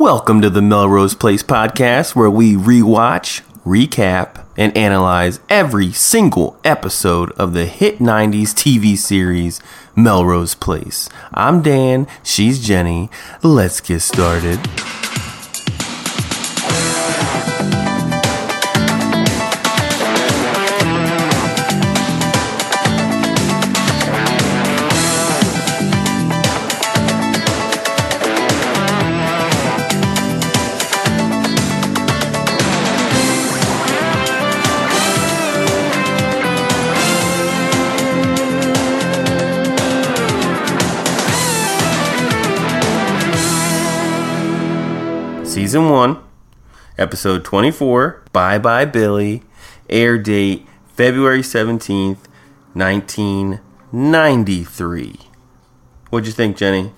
Welcome to the Melrose Place podcast, where we rewatch, recap, and analyze every single episode of the hit 90s TV series Melrose Place. I'm Dan, she's Jenny. Let's get started. Season 1, Episode 24, Bye Bye Billy, air date February 17th, 1993. What'd you think, Jenny?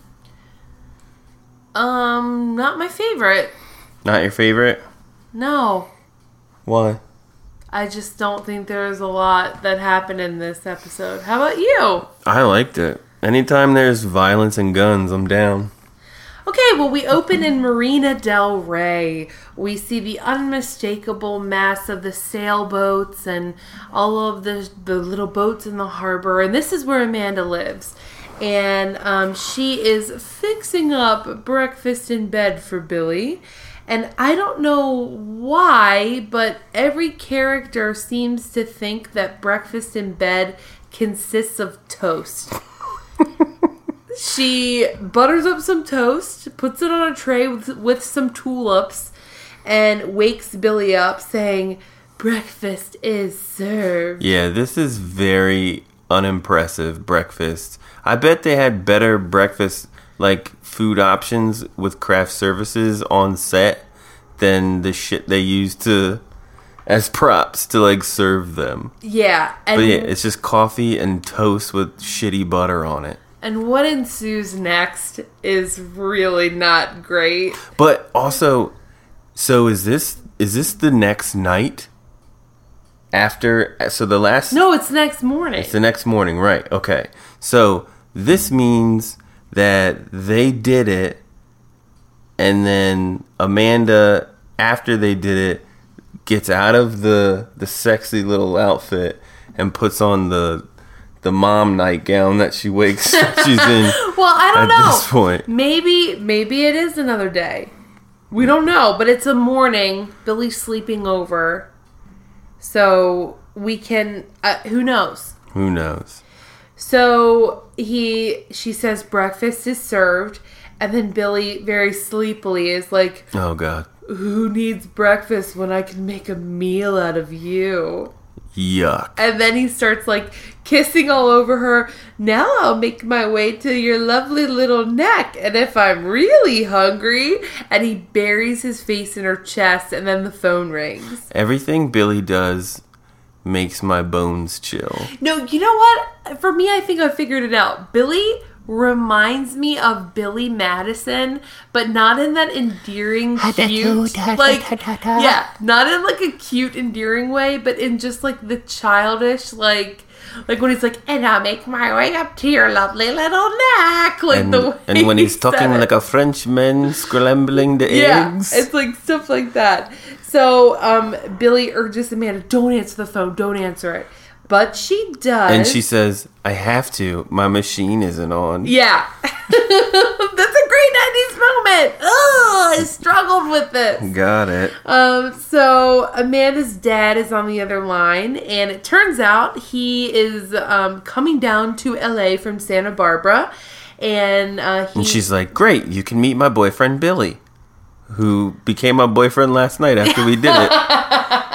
Um, not my favorite. Not your favorite? No. Why? I just don't think there's a lot that happened in this episode. How about you? I liked it. Anytime there's violence and guns, I'm down. Okay, well, we open in Marina del Rey. We see the unmistakable mass of the sailboats and all of the, the little boats in the harbor. And this is where Amanda lives. And um, she is fixing up breakfast in bed for Billy. And I don't know why, but every character seems to think that breakfast in bed consists of toast. She butters up some toast, puts it on a tray with, with some tulips, and wakes Billy up saying, Breakfast is served. Yeah, this is very unimpressive breakfast. I bet they had better breakfast, like food options with craft services on set than the shit they used to as props to like serve them. Yeah, and, But yeah, it's just coffee and toast with shitty butter on it. And what ensues next is really not great. But also, so is this is this the next night? After so the last No, it's next morning. It's the next morning, right? Okay. So this means that they did it, and then Amanda, after they did it, gets out of the the sexy little outfit and puts on the the mom nightgown that she wakes she's in well, I don't at know. this point. Maybe maybe it is another day. We don't know, but it's a morning. Billy's sleeping over. So we can uh, who knows. Who knows? So he she says breakfast is served and then Billy very sleepily is like Oh God. who needs breakfast when I can make a meal out of you? Yuck. And then he starts like kissing all over her. Now I'll make my way to your lovely little neck. And if I'm really hungry, and he buries his face in her chest, and then the phone rings. Everything Billy does makes my bones chill. No, you know what? For me, I think I figured it out. Billy reminds me of Billy Madison, but not in that endearing, cute, like yeah, not in like a cute, endearing way, but in just like the childish, like like when he's like, and I'll make my way up to your lovely little neck, like And, the way and when he he's talking it. like a Frenchman scrambling the yeah, eggs. it's like stuff like that. So um, Billy urges Amanda, don't answer the phone, don't answer it, but she does, And she says, I have to. My machine isn't on. Yeah. That's a great 90s moment. Oh, I struggled with this. Got it. Um, so Amanda's dad is on the other line, and it turns out he is um, coming down to LA from Santa Barbara, and uh, he And she's like, Great, you can meet my boyfriend Billy, who became my boyfriend last night after we did it.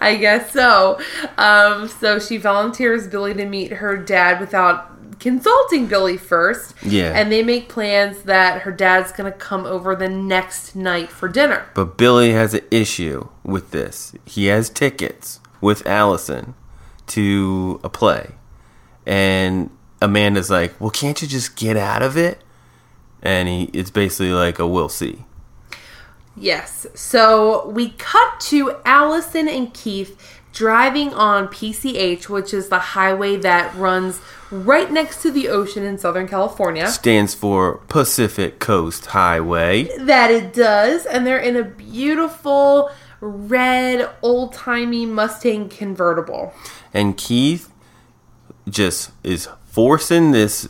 I guess so. Um, so she volunteers Billy to meet her dad without consulting Billy first. Yeah. And they make plans that her dad's going to come over the next night for dinner. But Billy has an issue with this. He has tickets with Alison to a play. And Amanda's like, Well, can't you just get out of it? And he it's basically like a we'll see. Yes. So we cut to Alison and Keith driving on PCH, which is the highway that runs right next to the ocean in Southern California. Stands for Pacific Coast Highway. That it does, and they're in a beautiful red old timey Mustang convertible. And Keith just is forcing this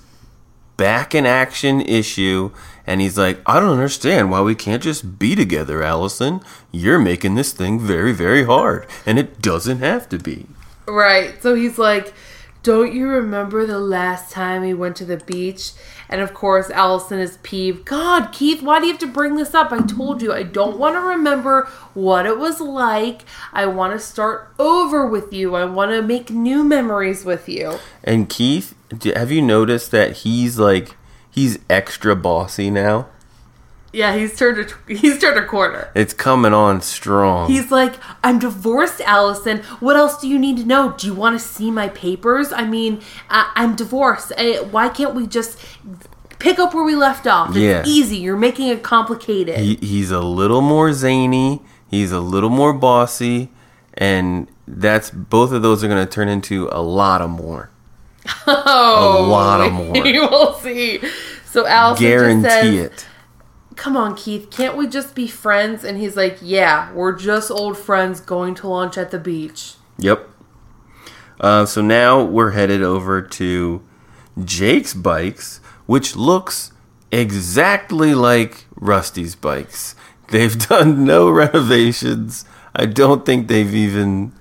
back in action issue. And he's like, I don't understand why we can't just be together, Alison. You're making this thing very, very hard. And it doesn't have to be. Right. So he's like, Don't you remember the last time we went to the beach? And of course, Alison is peeved. God, Keith, why do you have to bring this up? I told you I don't want to remember what it was like. I want to start over with you. I want to make new memories with you. And Keith, have you noticed that he's like, he's extra bossy now? Yeah, he's turned a he's turned a corner. It's coming on strong. He's like, I'm divorced, Alison. What else do you need to know? Do you want to see my papers? I mean, I- I'm divorced. Uh, Why can't we just pick up where we left off? It's Yeah. easy. You're making it complicated. he, he's a little more zany. He's a little more bossy. And that's both of those are going to turn into a lot of more. oh, a lot of more. we will see. So Alison just Guarantee says, it. "Come on, Keith. Can't we just be friends?" And he's like, "Yeah, we're just old friends going to lunch at the beach." Yep. Uh, so now we're headed over to Jake's bikes, which looks exactly like Rusty's bikes. They've done no renovations. I don't think they've even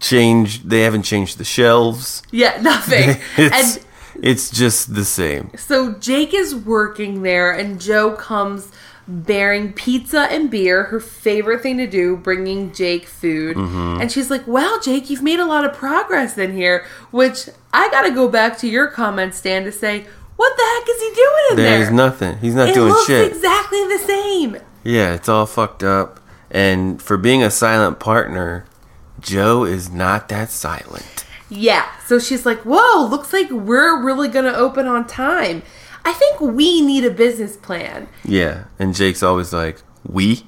changed. They haven't changed the shelves. Yeah, nothing. It's, and it's just the same. So Jake is working there, and Jo comes bearing pizza and beer, her favorite thing to do, bringing Jake food. Mm-hmm. And she's like, Wow, Jake, you've made a lot of progress in here. Which I got to go back to your comment, Stan, to say, What the heck is he doing in There's there? nothing. He's not it doing looks shit. exactly the same. Yeah, it's all fucked up. And for being a silent partner, Jo is not that silent. Yeah. So she's like, Whoa, looks like we're really going to open on time. I think we need a business plan. Yeah, and Jake's always like, "We?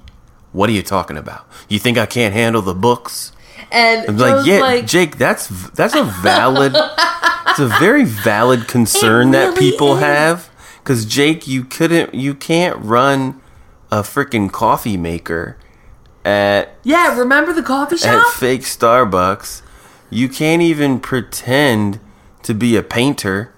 What are you talking about? You think I can't handle the books?" And I'm like, "Yeah, like, Jake, that's that's a valid, it's a very valid concern It that people is. have." Because Jake, you couldn't, you can't run a freaking coffee maker at Yeah, remember the coffee at shop? fake Starbucks. You can't even pretend to be a painter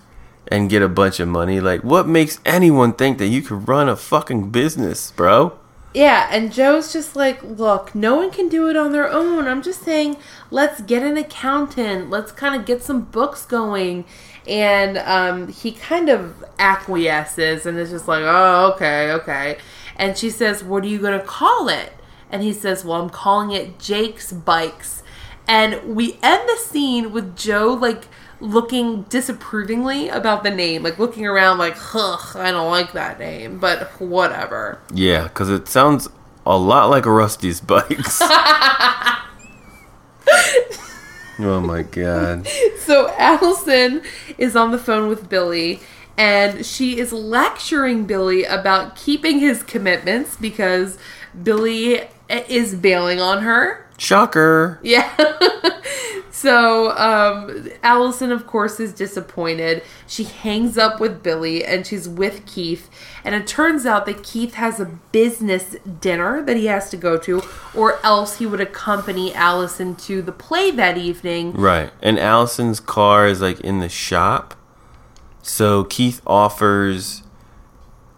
and get a bunch of money. Like, what makes anyone think that you could run a fucking business, bro? Yeah, and Jo's just like, look, no one can do it on their own. I'm just saying, let's get an accountant. Let's kind of get some books going. And um, he kind of acquiesces and is just like, oh, okay, okay. And she says, what are you going to call it? And he says, well, I'm calling it Jake's Bikes. And we end the scene with Jo, like, looking disapprovingly about the name, like looking around, like, ugh, I don't like that name, but whatever. Yeah, because it sounds a lot like Rusty's bikes. oh my god. So Alison is on the phone with Billy and she is lecturing Billy about keeping his commitments because Billy is bailing on her. Shocker. Yeah. so um, Alison, of course, is disappointed. She hangs up with Billy and she's with Keith. And it turns out that Keith has a business dinner that he has to go to, or else he would accompany Alison to the play that evening. Right. And Alison's car is like in the shop. So Keith offers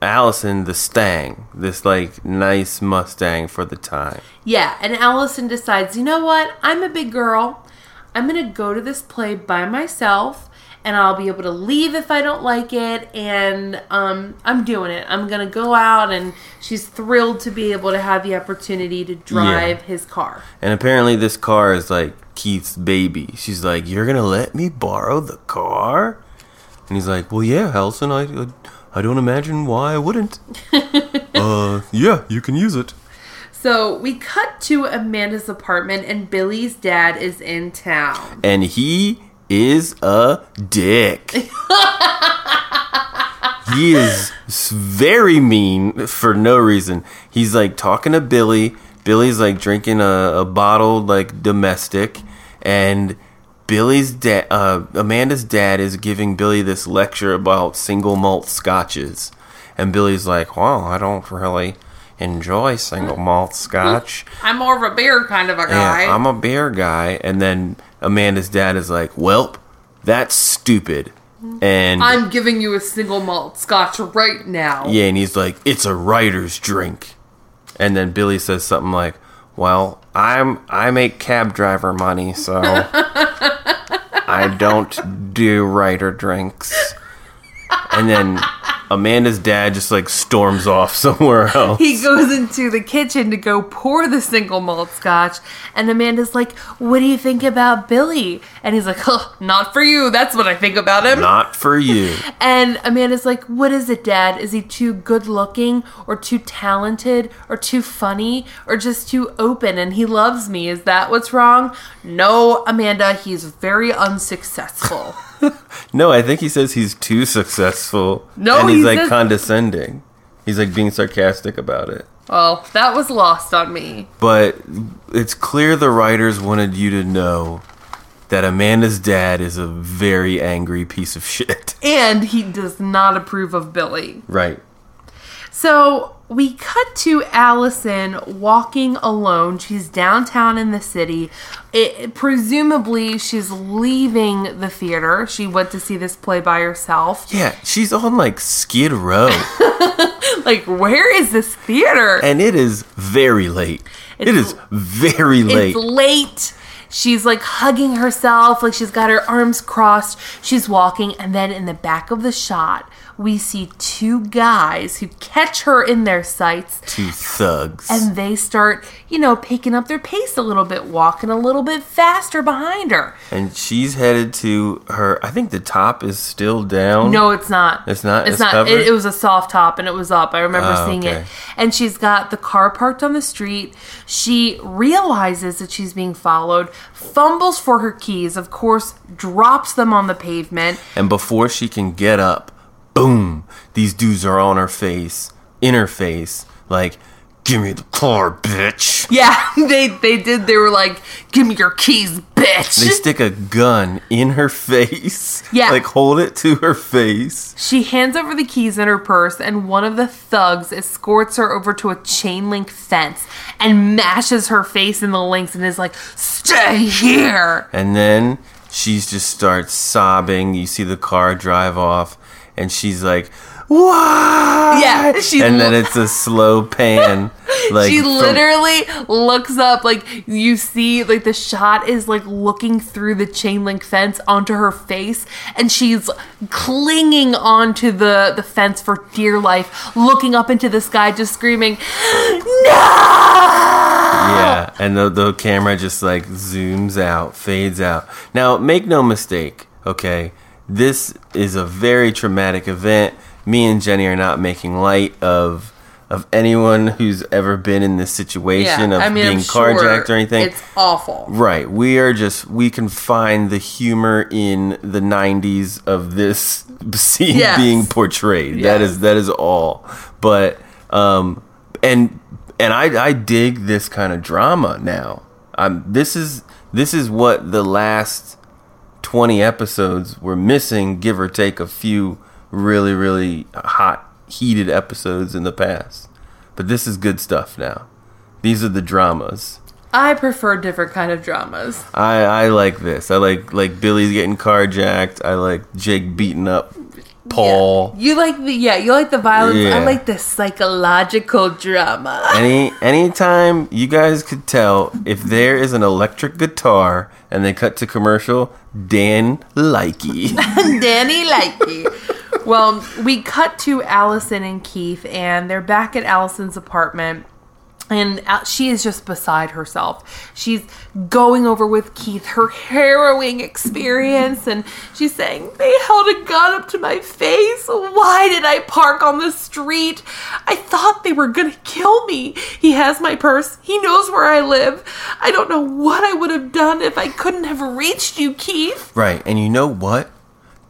Alison the Stang, this like nice Mustang for the time. Yeah, and Alison decides, you know what? I'm a big girl. I'm going to go to this play by myself and I'll be able to leave if I don't like it and um, I'm doing it. I'm going to go out and she's thrilled to be able to have the opportunity to drive his car. And apparently this car is like Keith's baby. She's like, "You're going to let me borrow the car?" And he's like, "Well, yeah, Alison, I I, I don't imagine why I wouldn't." uh, yeah, you can use it. So we cut to Amanda's apartment and Billy's dad is in town. and he is a dick. he is very mean for no reason. He's like talking to Billy. Billy's like drinking a, a bottled like domestic, and Billy's dad, uh, Amanda's dad, is giving Billy this lecture about single malt scotches, and Billy's like, "Well, I don't really enjoy single malt scotch. I'm more of a beer kind of a guy. Yeah, I'm a beer guy." And then Amanda's dad is like, "Welp, that's stupid." And I'm giving you a single malt scotch right now. yeah, and he's like, "It's a writer's drink." And then Billy says something like, "Well, I'm I make cab driver money, so I don't do writer drinks." And then Amanda's dad just like storms off somewhere else. He goes into the kitchen to go pour the single malt scotch, and Amanda's like, What do you think about Billy? And he's like, huh, Not for you. That's what I think about him. Not for you. And Amanda's like, What is it, Dad? Is he too good looking, or too talented, or too funny, or just too open and he loves me? Is that what's wrong? No, Amanda, he's very unsuccessful. No, I think he says he's too successful. No, and he's he like says- condescending. He's like being sarcastic about it. well, that was lost on me. But it's clear the writers wanted you to know that Amanda's dad is a very angry piece of shit. And he does not approve of Billy. Right. So we cut to Alison walking alone. She's downtown in the city. It, presumably, she's leaving the theater. She went to see this play by herself. Yeah, she's on like Skid Row. Like, where is this theater? and it is very late. it It's- very late. It's late. She's like hugging herself, like she's got her arms crossed. She's walking, and then in the back of the shot, we see two guys who catch her in their sights Two thugs. and they start, you know, picking up their pace a little bit, walking a little bit faster behind her. and she's headed to her I think the top is still down. No, it's not. It's not? It's, It's not. It, it was a soft top and it was up. I remember Oh, seeing okay. it. And she's got the car parked on the street. She realizes that she's being followed, fumbles for her keys, of course, drops them on the pavement. And before she can get up, boom, these dudes are on her face, in her face, like, give me the car, bitch. Yeah, they they did. They were like, "Give me your keys, bitch." They stick a gun in her face. Yeah. Like, hold it to her face. She hands over the keys in her purse, and one of the thugs escorts her over to a chain link fence and mashes her face in the links and is like, Stay here! And then she just starts sobbing. You see the car drive off, and she's like, "Why?" Yeah, and then it's a slow pan. Like she from- literally looks up, like, you see, like, the shot is like looking through the chain link fence onto her face, and she's clinging onto the, the fence for dear life, looking up into the sky, just screaming, No! Yeah, and the the camera just like zooms out, fades out. Now, make no mistake, okay? This is a very traumatic event. Me and Jenny are not making light of of anyone who's ever been in this situation of being carjacked or anything. It's awful. Right. We are just we can find the humor in the 90s of this scene Yes. being portrayed. That Yes. is that is all. But um and and I I dig this kind of drama now. Um this is this is what the last 20 episodes were missing give or take a few really really hot heated episodes in the past. But this is good stuff now. These are the dramas. I prefer different kind of dramas. I I like this. I like like Billy's getting carjacked. I like Jake beating up Paul. You like the yeah, you like the violence. Yeah. I like the psychological drama. Any anytime you guys could tell if there is an electric guitar and they cut to commercial, Dan Likey. Danny Likey. well, we cut to Alison and Keith, and they're back at Alison's apartment. And she is just beside herself. She's going over with Keith her harrowing experience, and she's saying, They held a gun up to my face. Why did I park on the street? I thought they were gonna kill me. He has my purse. He knows where I live. I don't know what I would have done if I couldn't have reached you, Keith. right, and you know what?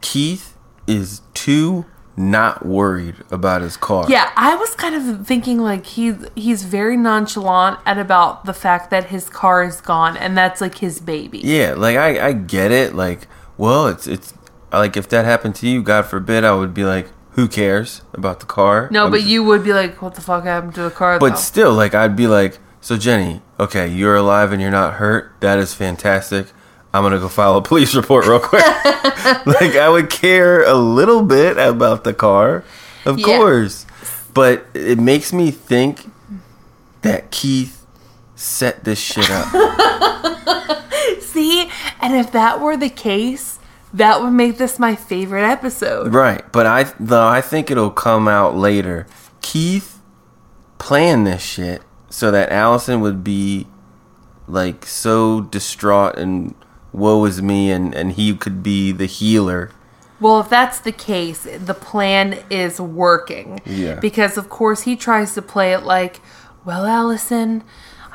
Keith is too not worried about his car. Yeah, I was kind of thinking like he's he's very nonchalant at about the fact that his car is gone and that's like his baby. Yeah, like I, I get it. Like, well, it's it's like if that happened to you, God forbid, I would be like, who cares about the car? No, I'm but just- you would be like, what the fuck happened to the car? But though? still, like I'd be like, so Jenny, okay, you're alive and you're not hurt. That is fantastic. I'm gonna go file a police report real quick. like I would care a little bit about the car, of Yeah. course, but it makes me think that Keith set this shit up. See, and if that were the case, that would make this my favorite episode. right, but I though I think it'll come out later. Keith planned this shit so that Allison would be like so distraught and woe is me and and he could be the healer Well, if that's the case, the plan is working. Yeah. Because of course he tries to play it like, "Well, Alison,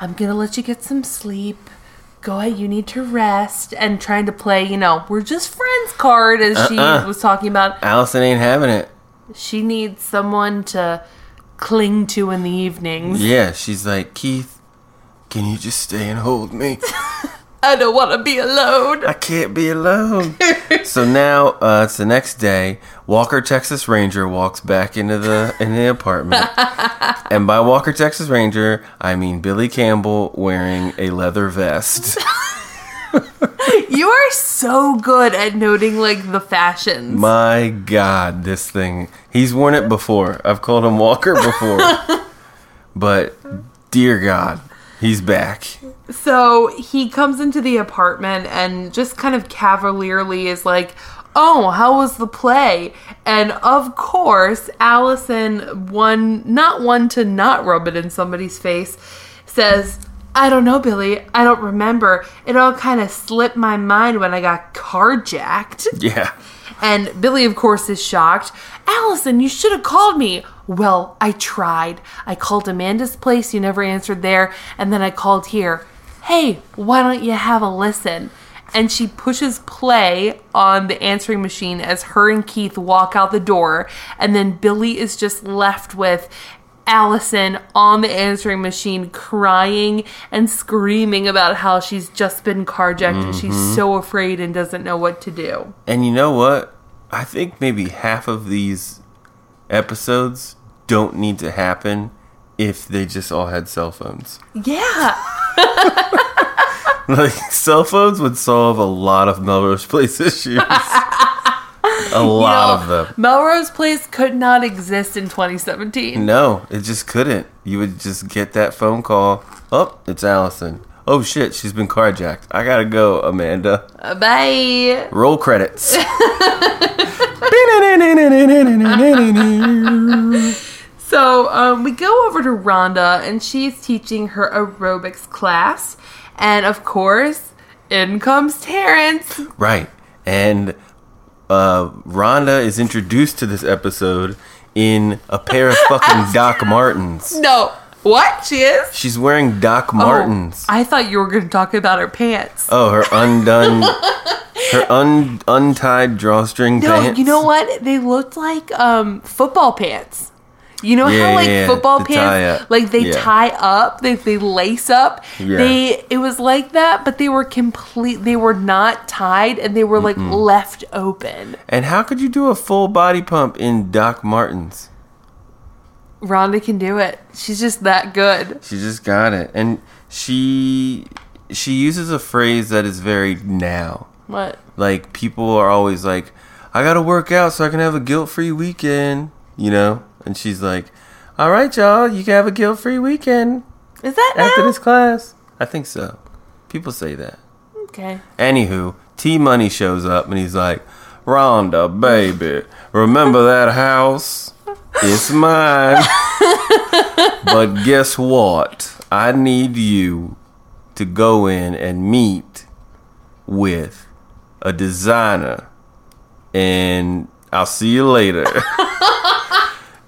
I'm going to let you get some sleep. Go ahead, you need to rest." And trying to play, you know, we're just friends card as she Uh-uh. was talking about. alison ain't having it She needs someone to cling to in the evenings. yeah she's like keith can you just stay and hold me I don't want to be alone. i can't be alone so now uh it's the next day walker texas ranger walks back into the in the apartment and by walker texas ranger i mean billy campbell wearing a leather vest You are so good at noting like the fashions. My God, this thing. He's worn it before. I've called him Walker before. but, dear God, he's back. So he comes into the apartment and just kind of cavalierly is like, Oh, how was the play? And of course, Alison, one, not one to not rub it in somebody's face, says, I don't know, Billy. I don't remember. It all kind of slipped my mind when I got carjacked. Yeah. And Billy, of course, is shocked. Alison, you should have called me. Well, I tried. I called Amanda's place. You never answered there. And then I called here. Hey, why don't you have a listen? And she pushes play on the answering machine as her and Keith walk out the door. And then Billy is just left with Alison on the answering machine crying and screaming about how she's just been carjacked and she's mm-hmm. so afraid and doesn't know what to do. And you know what? I think maybe half of these episodes don't need to happen if they just all had cell phones. Yeah. Like, cell phones would solve a lot of Melrose Place issues. a lot of them. Melrose Place could not exist in 2017. No, it just couldn't. You would just get that phone call. Oh, it's Alison. Oh shit, she's been carjacked. I gotta go, Amanda. Uh, Bye. Roll credits. So um, we go over to Rhonda, and she's teaching her aerobics class. And of course, in comes Terrence. right. And uh, Rhonda is introduced to this episode in a pair of fucking Doc Martens. No. What? She is? She's wearing Doc Martens. Oh, I thought you were going to talk about her pants. Oh, her undone, her un, untied drawstring no, pants. you know what? They looked like um, football pants. You know Yeah, how like yeah, football pants, like they Yeah. tie up, they they lace up. Yeah. They it was like that, but they were complete. They were not tied, and they were like left open. And how could you do a full body pump in Doc Martens? Rhonda can do it. She's just that good. She just got it, and she she uses a phrase that is very now. What? Like people are always like, "I gotta work out so I can have a guilt-free weekend," you know. And she's like, "All right, y'all, you can have a guilt-free weekend Is that after now? this class." I think so. People say that. Okay. Anywho, T Money shows up and he's like, Rhonda, baby, remember that house? It's mine. but guess what? I need you to go in and meet with a designer. And I'll see you later.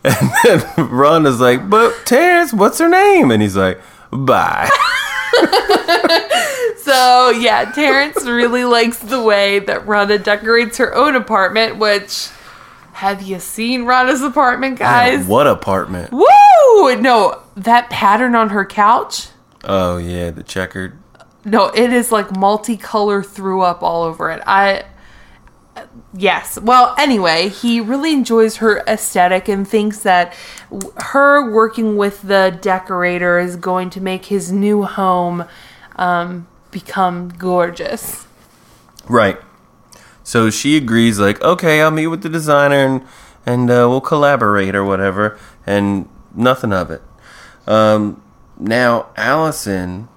and then Rhonda's like, but Terrence, what's her name? And he's like, bye. So yeah, Terrence really likes the way that Rhonda decorates her own apartment, which Have you seen Rhonda's apartment, guys? what apartment? Woo! No, that pattern on her couch. Oh yeah, the checkered. No, it is like multicolor threw up all over it. I yes. Well, anyway, he really enjoys her aesthetic and thinks that her working with the decorator is going to make his new home um, become gorgeous. Right. So she agrees, like, okay, I'll meet with the designer and and uh, we'll collaborate or whatever, and nothing of it. Um, now Alison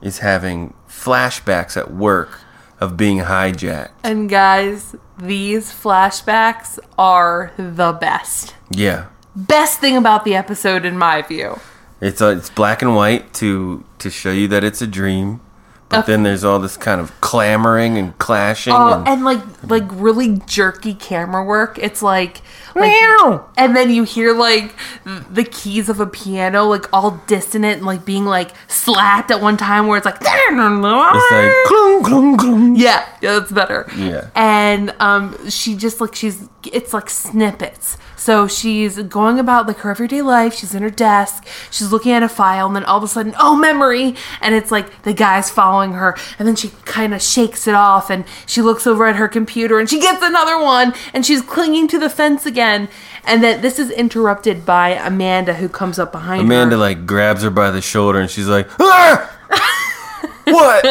is having flashbacks at work of being hijacked. And guys, these flashbacks are the best. Yeah, Best thing about the episode, in my view. it's uh, it's black and white to to show you that it's a dream, but Okay. then there's all this kind of clamoring and clashing. Oh, and, and like like really jerky camera work. It's like like and then you hear like the keys of a piano like all dissonant and like being like slapped at one time where it's like it's like clung clung clung. yeah, yeah, that's better. Yeah. And um she just like she's it's like snippets. So she's going about like her everyday life. She's in her desk. She's looking at a file, and then all of a sudden, oh, memory! And it's like the guy's following her, and then she kind of shakes it off, and she looks over at her computer, and she gets another one, and she's clinging to the fence again. And then this is interrupted by Amanda, who comes up behind Amanda her. like grabs her by the shoulder and she's like, ah! "What?"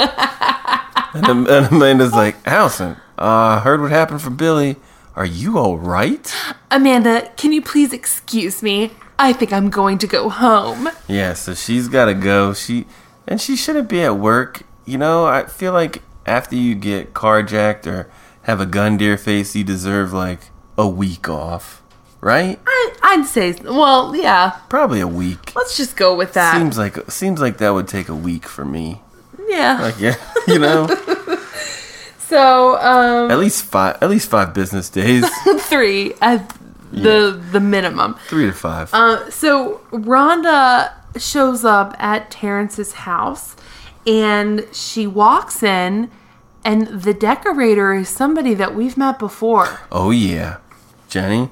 and, Am- and Amanda's like, "Alison, uh, I heard what happened for Billy. Are you all right?" Amanda, can you please excuse me? I think I'm going to go home. Yeah, so she's got to go. She and she shouldn't be at work. You know, I feel like after you get carjacked or have a gun to your face, you deserve like a week off, right? I, I'd say, well, yeah. Probably a week. Let's just go with that. Seems like seems like that would take a week for me. yeah. Like yeah, you know. so, um, At least five. At least five business days. three at the the minimum. Three to five. Uh, so Rhonda shows up at Terrence's house, and she walks in, and the decorator is somebody that we've met before. oh yeah, Jenny.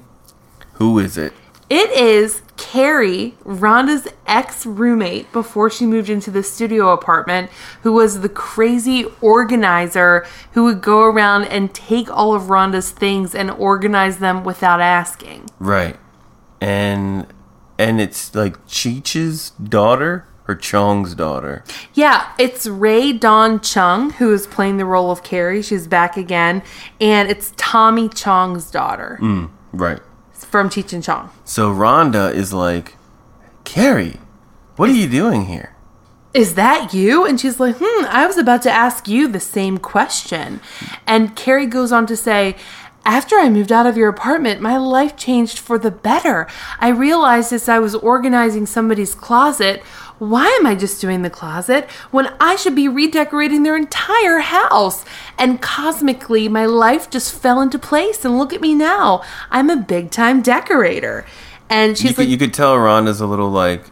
Who is it? It is Carrie, Rhonda's ex roommate before she moved into the studio apartment, who was the crazy organizer who would go around and take all of Rhonda's things and organize them without asking. Right. And and it's like Cheech's daughter or Chong's daughter. Yeah, it's Rae Dawn Chong who is playing the role of Carrie. She's back again. And it's Tommy Chong's daughter Right. from Cheech and Chong. So Rhonda is like, Carrie, what are you doing here? is that you? And she's like, hmm, I was about to ask you the same question. And Carrie goes on to say, after I moved out of your apartment, my life changed for the better. I realized as I was organizing somebody's closet, why am I just doing the closet when I should be redecorating their entire house? And cosmically, my life just fell into place. And look at me now. I'm a big time decorator. And she's You like, could, you could tell Rhonda's a little like,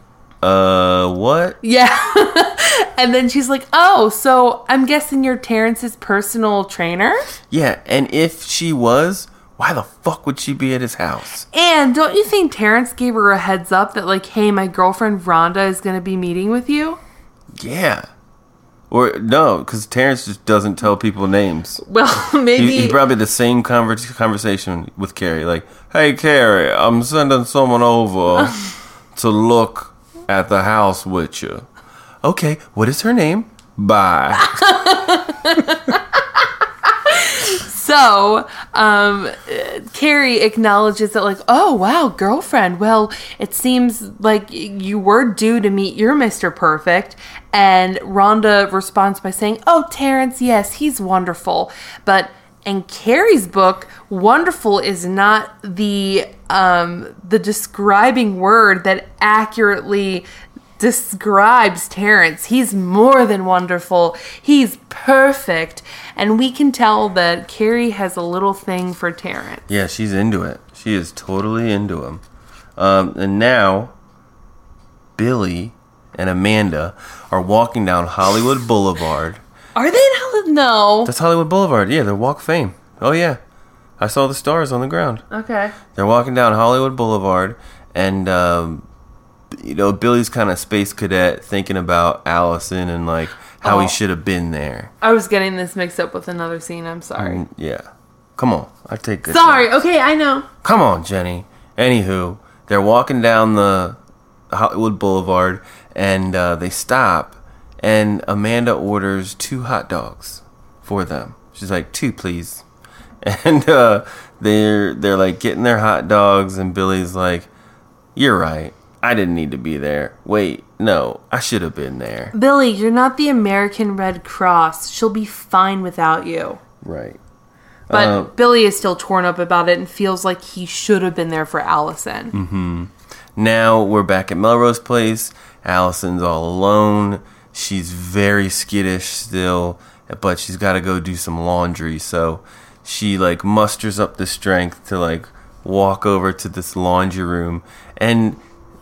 uh, what? Yeah. and then she's like, Oh, so I'm guessing you're Terrence's personal trainer? Yeah, and if she was, why the fuck would she be at his house? And don't you think Terrence gave her a heads up that, like, hey, my girlfriend Rhonda is going to be meeting with you? Yeah. Or no, because Terrence just doesn't tell people names. Well, maybe. He, he probably had the same convers- conversation with Carrie, like, "Hey, Carrie, I'm sending someone over to look at the house with you." Okay, what is her name? Bye. So, um, Carrie acknowledges that, like, oh, wow, girlfriend. Well, it seems like you were due to meet your Mr. Perfect. And Rhonda responds by saying, oh, Terrence, yes, he's wonderful. But in Carrie's book, wonderful is not the um, the describing word that accurately describes Terrence. He's more than wonderful. He's perfect. And we can tell that Carrie has a little thing for Terrence. yeah, she's into it. She is totally into him. Um, and now, Billy and Amanda are walking down Hollywood Boulevard. Are they in Hollywood? No. That's Hollywood Boulevard. Yeah, they're Walk of Fame. Oh yeah. I saw the stars on the ground. Okay. They're walking down Hollywood Boulevard, and um, you know Billy's kind of space cadet thinking about Alison and like how Oh. he should have been there. I was getting this mixed up with another scene. I'm sorry. Mm, Yeah, come on, I take good. Sorry. shots. Okay, I know. Come on, Jenny. Anywho, they're walking down the Hollywood Boulevard, and uh, they stop, and Amanda orders two hot dogs for them. She's like, two, please. And uh, they're they're like getting their hot dogs, and Billy's like, "You're right. I didn't need to be there. Wait, no, I should have been there." Billy, you're not the American Red Cross. She'll be fine without you. Right. But Uh, Billy is still torn up about it and feels like he should have been there for Alison. Mm-hmm. Now we're back at Melrose Place. Alison's all alone. She's very skittish still, but she's got to go do some laundry. So she like musters up the strength to like walk over to this laundry room, and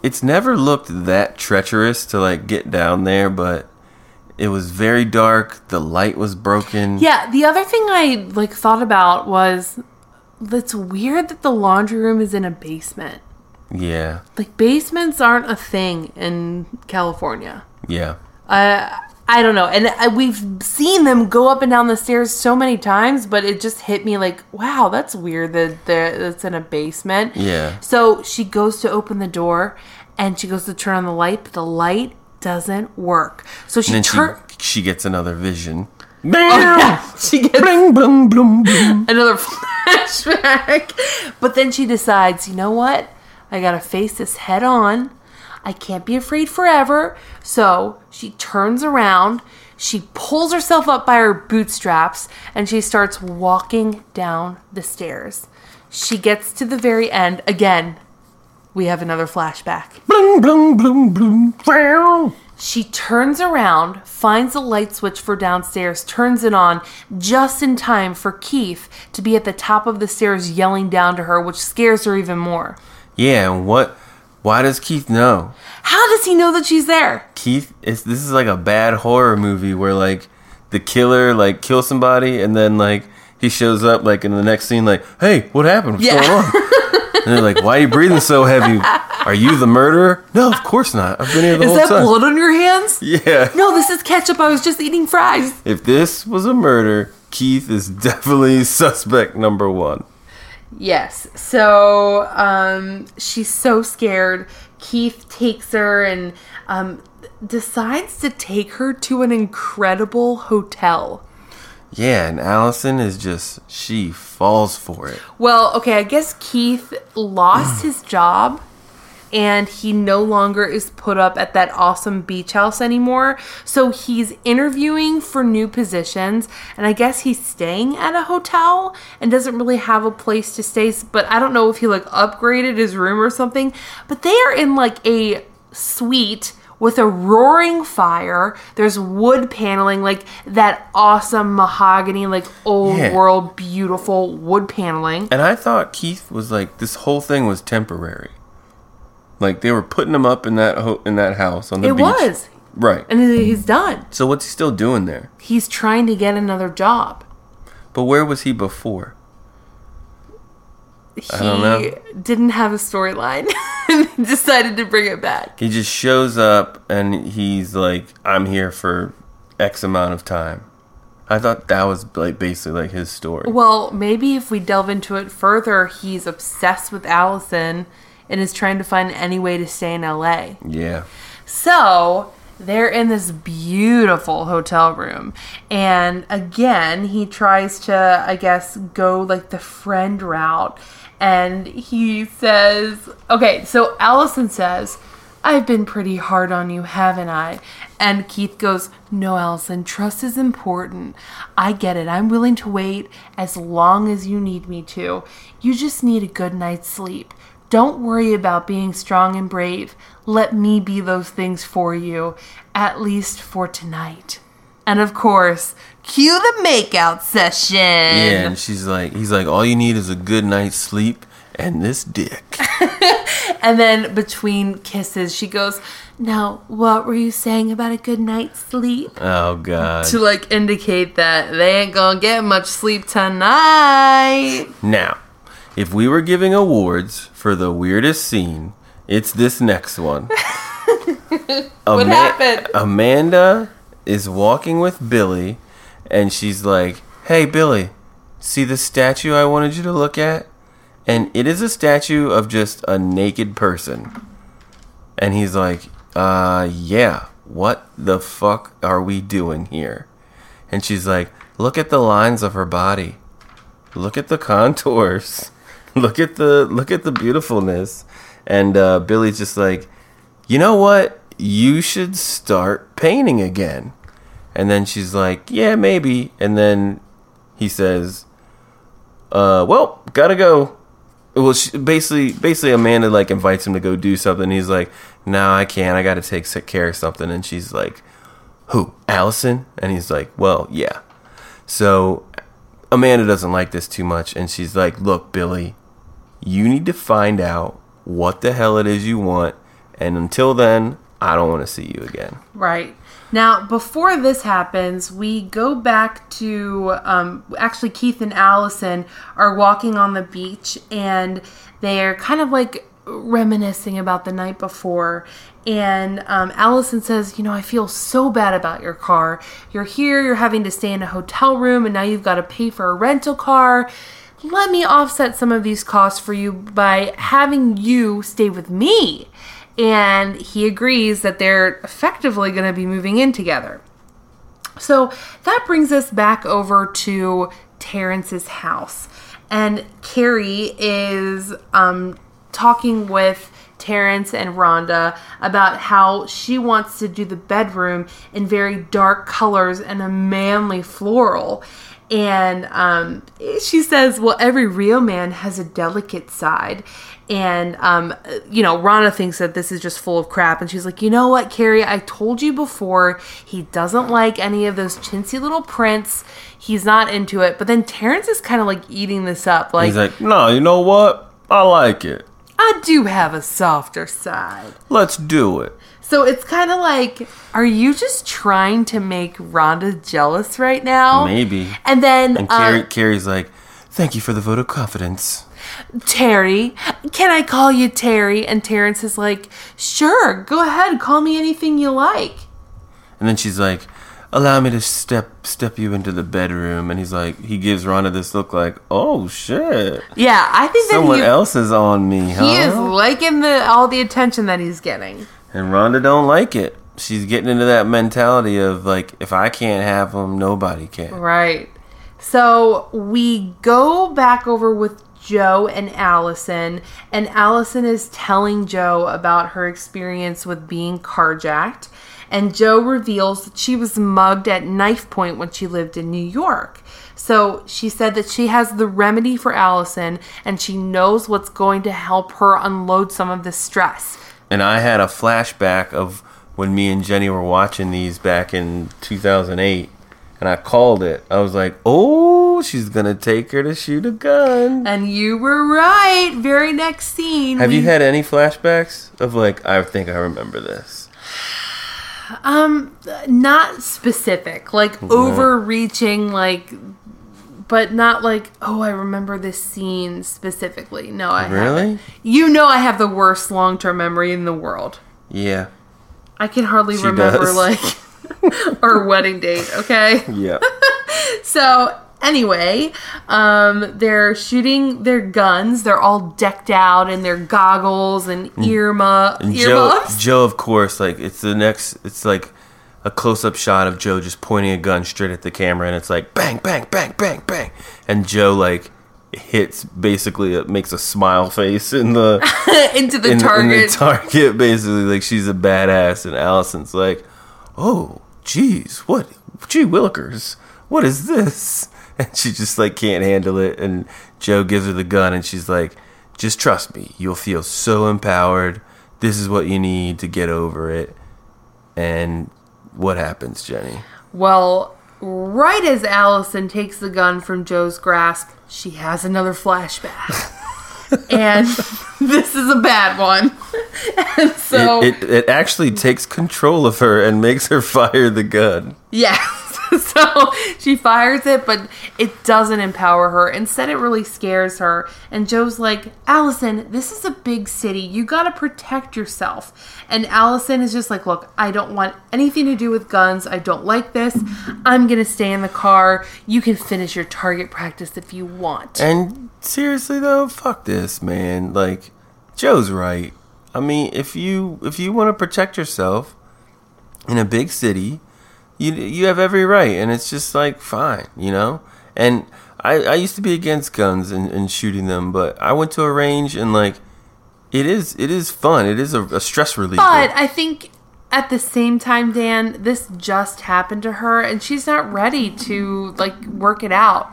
it's never looked that treacherous to like get down there, but it was very dark. The light was broken. Yeah, the other thing I like thought about was it's weird that the laundry room is in a basement. Yeah. Like basements aren't a thing in California. Yeah. Uh, I don't know, and I, we've seen them go up and down the stairs so many times, but it just hit me like, wow, that's weird that that it's in a basement. Yeah. So she goes to open the door, and she goes to turn on the light, but the light doesn't work. So she then she turns. she gets another vision. Bam! she gets Bling, blum, blum, blum. another flashback. But then she decides, you know what? I gotta face this head on. I can't be afraid forever. So she turns around, she pulls herself up by her bootstraps, and she starts walking down the stairs. She gets to the very end. Again, we have another flashback. Blum, blum, blum, blum. Wow. She turns around, finds a light switch for downstairs, turns it on just in time for Keith to be at the top of the stairs yelling down to her, which scares her even more. Yeah, what? Why does Keith know? How does he know that she's there? Keith, is this is like a bad horror movie where like the killer like kills somebody and then like he shows up like in the next scene like, hey, what happened? What's Yeah. going on? and they're like, why are you breathing so heavy? Are you the murderer? No, of course not. I've been here the Is whole that blood on your hands? Yeah. No, this is ketchup. I was just eating fries. If this was a murder, Keith is definitely suspect number one. Yes. So um, she's so scared. Keith takes her and um, decides to take her to an incredible hotel. Yeah, and Alison is just she falls for it. Well, okay, I guess Keith lost his job and he no longer is put up at that awesome beach house anymore. So he's interviewing for new positions and I guess he's staying at a hotel and doesn't really have a place to stay, but I don't know if he like upgraded his room or something. But they are in like a suite with a roaring fire. There's wood paneling, like that awesome mahogany, like old Yeah. world, beautiful wood paneling. And I thought Keith was like this whole thing was temporary. Like they were putting him up in that ho- in that house on the It beach. was. right. And he's done. So what's he still doing there? He's trying to get another job. But where was he before? He I don't know. didn't have a storyline and decided to bring it back. He just shows up and he's like, "I'm here for X amount of time." I thought that was like basically like his story. Well, maybe if we delve into it further, he's obsessed with Alison and is trying to find any way to stay in LA. Yeah. So they're in this beautiful hotel room. And again, he tries to, I guess, go like the friend route. And he says, okay, so Alison says, I've been pretty hard on you, haven't I? And Keith goes, No, Allison, trust is important. I get it. I'm willing to wait as long as you need me to. You just need a good night's sleep. Don't worry about being strong and brave. Let me be those things for you, at least for tonight. And of course, cue the makeout session. Yeah, and she's like, he's like, all you need is a good night's sleep and this dick. And then between kisses, she goes, Now, what were you saying about a good night's sleep? Oh god. To like indicate that they ain't gonna get much sleep tonight. Now, if we were giving awards for the weirdest scene, it's this next one. What happened? Amanda is walking with Billy, and she's like, "Hey, Billy, see the statue I wanted you to look at?" And it is a statue of just a naked person. And he's like, "Uh, yeah. What the fuck are we doing here?" And she's like, "Look at the lines of her body. Look at the contours. Look at the look at the beautifulness." And uh, Billy's just like, "You know what? You should start painting again." And then she's like, "Yeah, maybe." And then he says, "Uh, well, gotta go." Well, she, basically, basically, Amanda like invites him to go do something. He's like, "No, I can't. I got to take care of something." And she's like, "Who? Alison?" And he's like, "Well, yeah." So Amanda doesn't like this too much, and she's like, "Look, Billy, you need to find out what the hell it is you want, and until then, I don't want to see you again." Right. Now, before this happens, we go back to um, actually Keith and Alison are walking on the beach and they're kind of like reminiscing about the night before. And um, Alison says, You know, I feel so bad about your car. You're here, you're having to stay in a hotel room, and now you've got to pay for a rental car. Let me offset some of these costs for you by having you stay with me and he agrees that they're effectively going to be moving in together. So that brings us back over to Terrence's house, and Carrie is um, talking with Terrence and Rhonda about how she wants to do the bedroom in very dark colors and a manly floral. And um, she says, Well, every real man has a delicate side. And, um, you know, Rhonda thinks that this is just full of crap. And she's like, You know what, Carrie? I told you before, he doesn't like any of those chintzy little prints. He's not into it. But then Terrence is kind of like eating this up. Like, He's like, "No, you know what? I like it. I do have a softer side. Let's do it." So it's kind of like, are you just trying to make Rhonda jealous right now? Maybe. And then And uh, Carrie's like, "Thank you for the vote of confidence." Terry, can I call you Terry? And Terrence is like, sure, go ahead, call me anything you like. And then she's like, "Allow me to step step you into the bedroom." And he's like, he gives Rhonda this look like, "Oh shit, Yeah, I think that someone he, else is on me, huh?" he is liking the all the attention that he's getting. And Rhonda don't like it. She's getting into that mentality of like, if I can't have them, nobody can. Right. So we go back over with Jo and Alison, and Alison is telling Jo about her experience with being carjacked. And Jo reveals that she was mugged at knife point when she lived in New York. So she said that she has the remedy for Alison and she knows what's going to help her unload some of the stress. And I had a flashback of when me and Jenny were watching these back in 2008. And I called it. I was like, oh, she's going to take her to shoot a gun. And you were right. Very next scene. Have you had any flashbacks of like, I think I remember this? Um, not specific, like overreaching, like, but not like, oh, I remember this scene specifically. No, I Really? haven't. You know, I have the worst long term memory in the world. Yeah. I can hardly She remember does. like our wedding date. Okay, Yeah. so anyway, um, they're shooting their guns. They're all decked out in their goggles and earmu- And Jo. Jo, of course, like it's the next. It's like a close-up shot of Jo just pointing a gun straight at the camera, and it's like bang, bang, bang, bang, bang, and Jo like hits basically it makes a smile face in the into the in, target. in the target, basically like she's a badass, and Alison's like, oh, geez, what, gee willikers, what is this? And she just like can't handle it, and Jo gives her the gun, and she's like, just trust me, you'll feel so empowered. This is what you need to get over it. And what happens, Jenny? Well, right as Alison takes the gun from Jo's grasp, she has another flashback. and this is a bad one. and so it, it, it actually takes control of her and makes her fire the gun. Yes. so she fires it, but it doesn't empower her. Instead, it really scares her. And Jo's like, Alison, this is a big city. You got to protect yourself. And Alison is just like, Look, I don't want anything to do with guns. I don't like this. I'm going to stay in the car. You can finish your target practice if you want. And seriously though, fuck this, man. Like, Jo's right. I mean, if you if you want to protect yourself in a big city, you you have every right, and it's just like fine, you know. And I I used to be against guns and, and shooting them, but I went to a range and like it is it is fun. It is a, a stress relief. But I think at the same time, Dan, this just happened to her, and she's not ready to like work it out.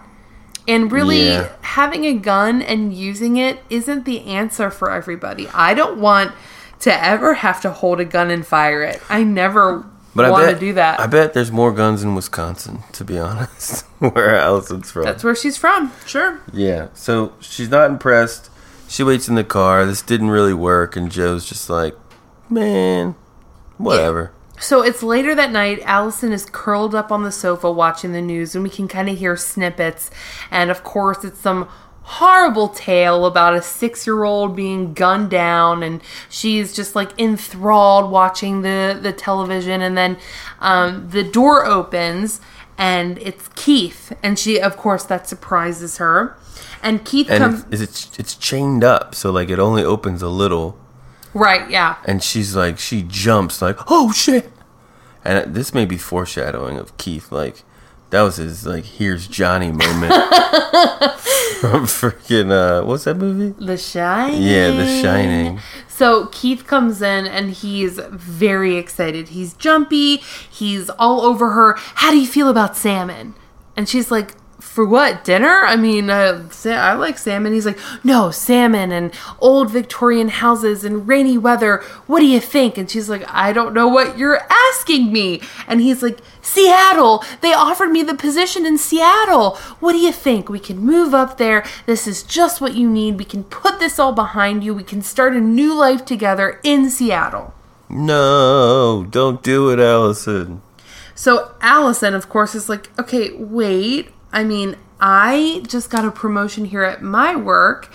And really, Yeah. having a gun and using it isn't the answer for everybody. I don't want to ever have to hold a gun and fire it. I never but I want bet to do that. I bet there's more guns in Wisconsin, to be honest, where Alison's from. That's where she's from. Sure. Yeah. So she's not impressed. She waits in the car. This didn't really work, and Jo's just like, man, whatever. So it's later that night. Alison is curled up on the sofa watching the news, and we can kind of hear snippets. And of course, it's some horrible tale about a six year old being gunned down, and she's just like enthralled watching the, the television. And then um, the door opens, and it's Keith. And she, of course, that surprises her. And Keith And comes. it's, it's it's chained up, so like it only opens a little, Right, yeah. and she's like she jumps like, oh shit, and this may be foreshadowing of Keith. Like that was his like here's Johnny moment from freaking uh what's that movie? The Shining. Yeah, The Shining. So Keith comes in and he's very excited. He's jumpy. He's all over her. How do you feel about salmon? And she's like, for what dinner? I mean, uh, I like salmon. He's like, no, salmon and old Victorian houses and rainy weather. What do you think? And she's like, I don't know what you're asking me. And he's like, Seattle. They offered me the position in Seattle. What do you think? We can move up there. This is just what you need. We can put this all behind you. We can start a new life together in Seattle. No, don't do it, Alison. So Alison, of course, is like, okay, wait. I mean, I just got a promotion here at my work.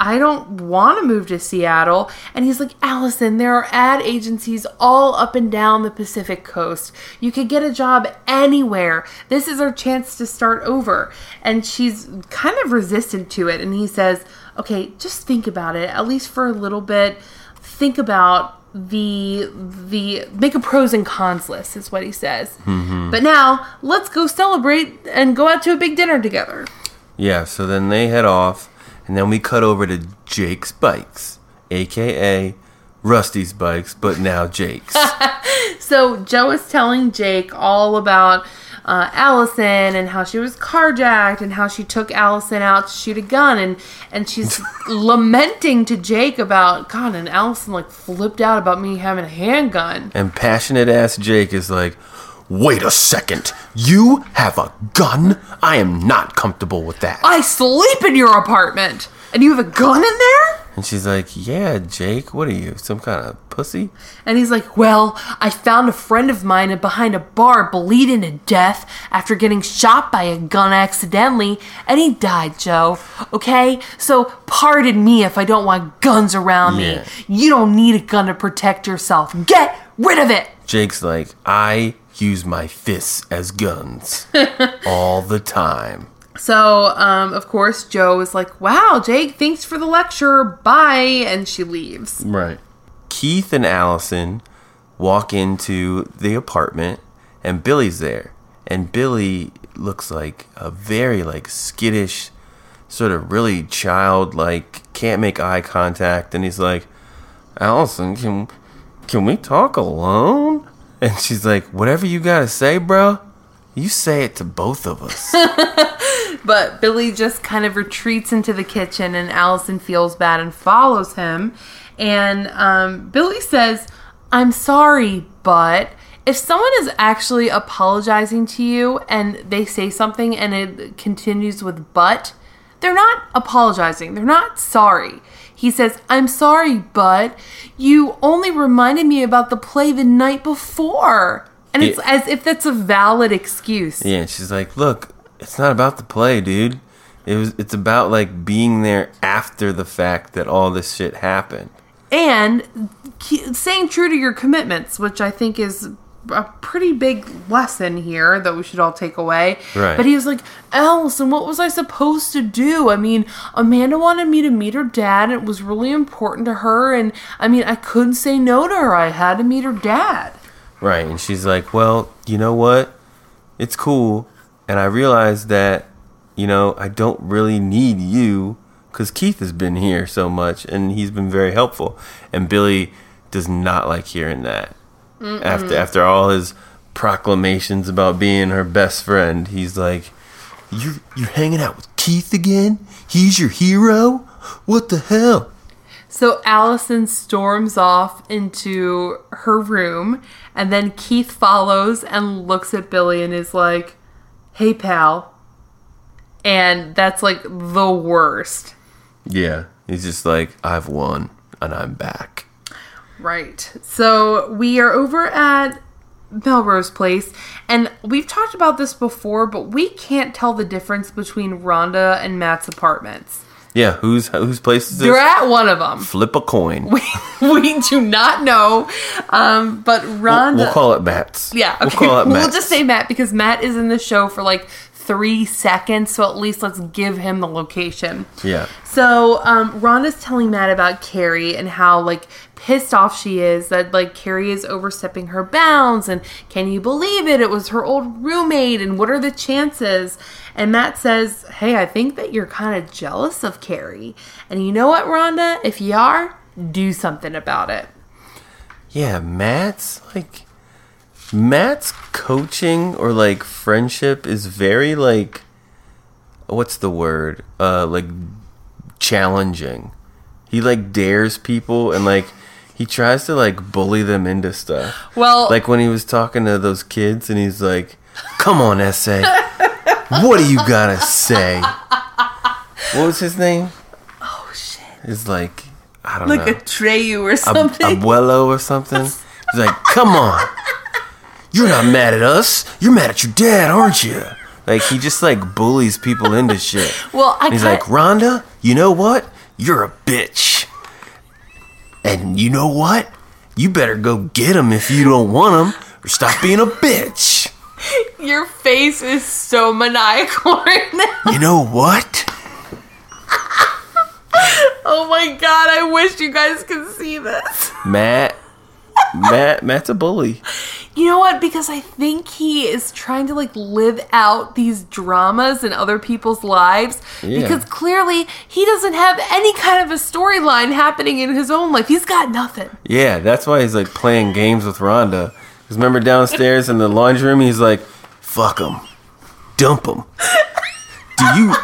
I don't want to move to Seattle. And he's like, Alison, there are ad agencies all up and down the Pacific coast. You could get a job anywhere. This is our chance to start over. And she's kind of resistant to it. And he says, okay, just think about it, at least for a little bit. Think about the the make a pros and cons list is what he says. Mm-hmm. But now let's go celebrate and go out to a big dinner together. Yeah, so then they head off, and then we cut over to Jake's bikes, aka Rusty's bikes, but now Jake's. So Jo is telling Jake all about uh, Alison and how she was carjacked and how she took Alison out to shoot a gun and and she's lamenting to Jake about God and Alison like flipped out about me having a handgun. and passionate ass Jake is like, Wait a second, you have a gun? I am not comfortable with that. I sleep in your apartment and you have a gun in there? And she's like, Yeah, Jake, what are you, some kind of pussy? And he's like, Well, I found a friend of mine behind a bar bleeding to death after getting shot by a gun accidentally, and he died, Jo. Okay? So pardon me if I don't want guns around Yeah. me. You don't need a gun to protect yourself. Get rid of it! Jake's like, I use my fists as guns all the time. So, um, of course, Jo is like, Wow, Jake, thanks for the lecture. Bye. And she leaves. Right. Keith and Alison walk into the apartment and Billy's there. And Billy looks like a very like skittish, sort of really childlike, can't make eye contact and he's like, "Alison, can can we talk alone?" And she's like, "Whatever you got to say, bro, you say it to both of us." But Billy just kind of retreats into the kitchen, and Alison feels bad and follows him. And um, Billy says, I'm sorry, but if someone is actually apologizing to you and they say something and it continues with but, they're not apologizing. They're not sorry. He says, I'm sorry, but you only reminded me about the play the night before. And it's Yeah. as if that's a valid excuse. Yeah, and she's like, "Look, it's not about the play, dude. It was. It's about like being there after the fact that all this shit happened." and staying true to your commitments, which I think is a pretty big lesson here that we should all take away. Right. But he was like, Alison, what was I supposed to do? I mean, Amanda wanted me to meet her dad, and it was really important to her. And I mean, I couldn't say no to her. I had to meet her dad. Right, and she's like, "Well, you know what? It's cool, and I realize that, you know, I don't really need you because Keith has been here so much, and he's been very helpful." And Billy does not like hearing that. After after all his proclamations about being her best friend, he's like, "You you're hanging out with Keith again? He's your hero? What the hell?" So Alison storms off into her room, and then Keith follows and looks at Billy and is like, Hey, pal. And that's like the worst. Yeah, he's just like, "I've won, and I'm back." Right. So we are over at Melrose Place, and we've talked about this before, but we can't tell the difference between Rhonda and Matt's apartments. Yeah, whose whose place is this? They're at one of them. Flip a coin. We, we do not know, um, but Rhonda. We'll call it Matt's. Yeah, We'll okay. call it We'll, just say Matt because Matt is in the show for like three seconds, so at least let's give him the location. Yeah. So um, Rhonda's telling Matt about Carrie and how like pissed off she is that like Carrie is overstepping her bounds and can you believe it? It was her old roommate and what are the chances? And Matt says, "Hey, I think that you're kind of jealous of Carrie, and you know what, Rhonda? If you are, do something about it." Yeah, Matt's like Matt's coaching or like friendship is very like what's the word? Uh like challenging. He like dares people and like he tries to like bully them into stuff. Well, Like when he was talking to those kids and he's like, "Come on, essay. what do you got to say?" What was his name? oh shit, It's like I don't know like know. a Treyu or Ab- something. abuelo or something. He's like, come on. You're not mad at us. You're mad at your dad, aren't you? Like, he just, like, bullies people into shit. well, I And he's like, Rhonda, you know what? You're a bitch. And you know what? You better go get him if you don't want him, or stop being a bitch. Your face is so maniacal right now. You know what? Oh my god, I wish you guys could see this. Matt. Matt. Matt's a bully. You know what? Because I think he is trying to like live out these dramas in other people's lives. Yeah. Because clearly he doesn't have any kind of a storyline happening in his own life. He's got nothing. Yeah, that's why he's like playing games with Rhonda. Because remember downstairs in the laundry room, he's like, "Fuck him, dump him." Do you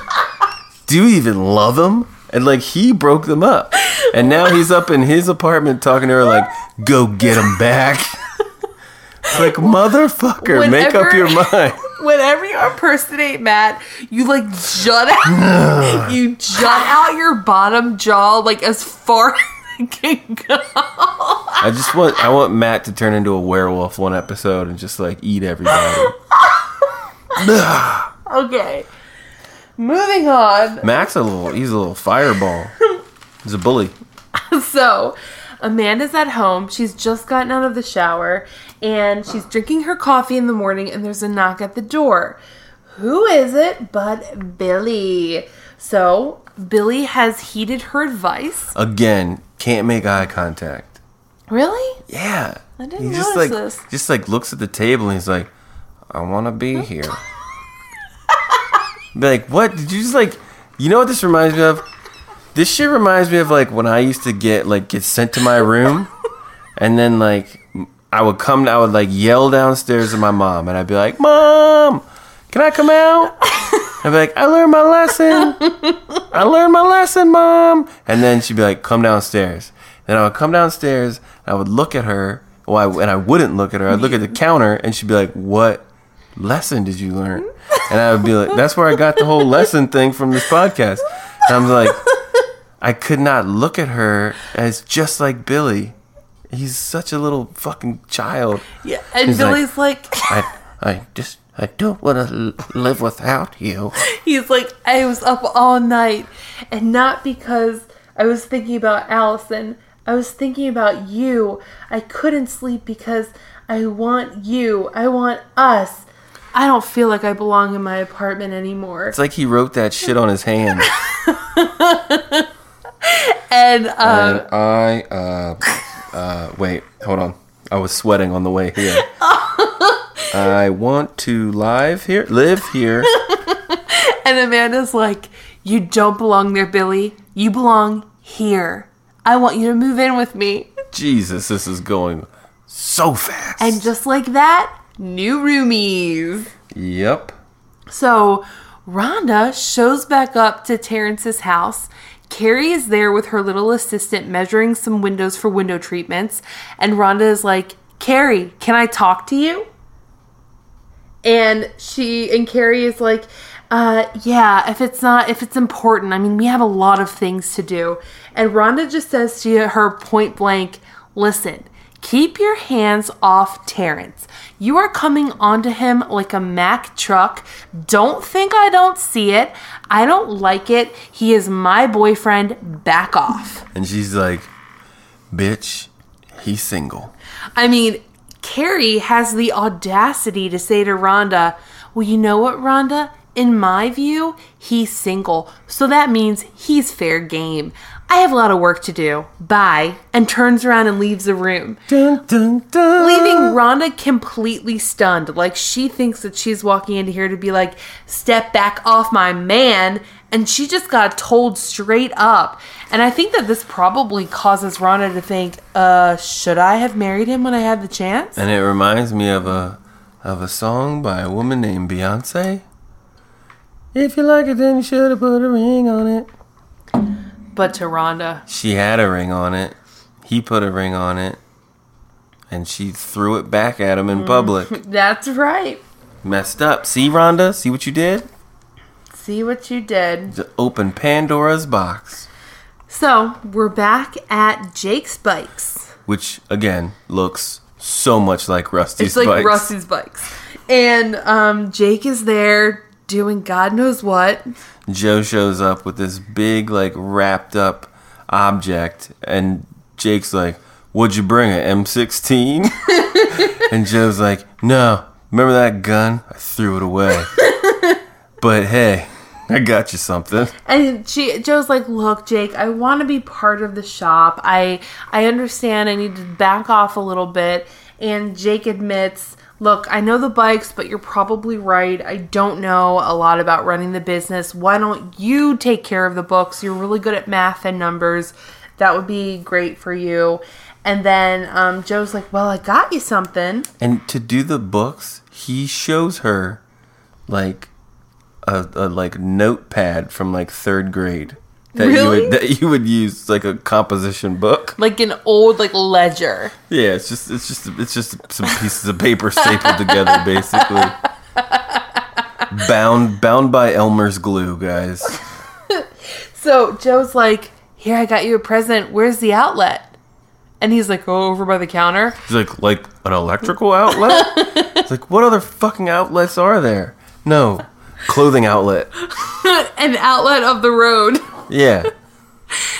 do you even love him? And like he broke them up, and now he's up in his apartment talking to her like, "Go get him back." Like motherfucker, make up your mind. Whenever you impersonate Matt, you like jut out, you jut out your bottom jaw like as far as it can go. I just want I want Matt to turn into a werewolf one episode and just like eat everybody. Okay. Moving on. Max a little he's a little fireball. He's a bully. So, Amanda's at home. She's just gotten out of the shower and she's drinking her coffee in the morning, and there's a knock at the door. Who is it but Billy? So, Billy has heeded her advice. Again, can't make eye contact. Really? Yeah. I didn't he just notice like this. just like looks at the table and he's like, I wanna be here. Be like, what? Did you just like you know what this reminds me of? This shit reminds me of like when I used to get like get sent to my room and then like I would come I would like yell downstairs to my mom and I'd be like, Mom, can I come out? I'd be like, I learned my lesson. I learned my lesson, mom. And then she'd be like, come downstairs. Then I would come downstairs. And I would look at her. Well, I, and I wouldn't look at her. I'd look at the counter, and she'd be like, "What lesson did you learn?" And I would be like, that's where I got the whole lesson thing from this podcast. And I'm like, I could not look at her as just like Billy. He's such a little fucking child. Yeah, and He's like- Billy's like, I, I just, I don't want to live without you. he's like, I was up all night, and not because I was thinking about Alison. I was thinking about you. I couldn't sleep because I want you. I want us. I don't feel like I belong in my apartment anymore. It's like he wrote that shit on his hand. And um, And I, uh, uh, wait, hold on. I was sweating on the way here. I want to live here, live here. and Amanda's like, you don't belong there, Billy. You belong here. I want you to move in with me. Jesus, this is going so fast. And just like that, new roomies. yep. So Rhonda shows back up to Terrence's house. Carrie is there with her little assistant measuring some windows for window treatments. And Rhonda is like, Carrie, can I talk to you? And she and Carrie is like, uh, yeah, if it's not, if it's important, I mean, we have a lot of things to do. And Rhonda just says to her point blank, listen, keep your hands off Terrence. You are coming onto him like a Mack truck. Don't think I don't see it. I don't like it. He is my boyfriend. Back off. And she's like, bitch, he's single. I mean, Carrie has the audacity to say to Rhonda, Well, you know what, Rhonda? In my view, he's single, so that means he's fair game. I have a lot of work to do. Bye. And turns around and leaves the room, Dun, dun, dun. leaving Rhonda completely stunned. Like she thinks that she's walking into here to be like, step back off my man. And she just got told straight up. And I think that this probably causes Rhonda to think, uh, should I have married him when I had the chance? And it reminds me of a of a song by a woman named Beyonce. If you like it, then you should have put a ring on it. But to Rhonda, She had a ring on it. He put a ring on it. And she threw it back at him in public. that's right. Messed up. See, Rhonda? See what you did? See what you did. To open Pandora's box. So we're back at Jake's bikes. Which, again, looks so much like Rusty's It's like bikes. Rusty's bikes. And um, Jake is there doing God knows what. Jo shows up with this big, like, wrapped up object, and Jake's like, What'd you bring? An M16? and Jo's like, No, remember that gun? I threw it away. but hey, I got you something. And she Jo's like, "Look, Jake, I want to be part of the shop. I I understand I need to back off a little bit." And Jake admits, "Look, I know the bikes, but you're probably right. I don't know a lot about running the business. Why don't you take care of the books? You're really good at math and numbers. That would be great for you." And then um, Jo's like, "Well, I got you something." And to do the books, he shows her, like, a, a like notepad from like third grade that you would that you would use like a composition book. Like an old like ledger. Yeah, it's just it's just it's just some pieces of paper stapled together, basically. bound bound by Elmer's glue, guys. So Jo's like, "Here, I got you a present. Where's the outlet?" And he's like, "Oh, over by the counter." He's like like an electrical outlet. it's like what other fucking outlets are there? No, clothing outlet. An outlet of the road. Yeah,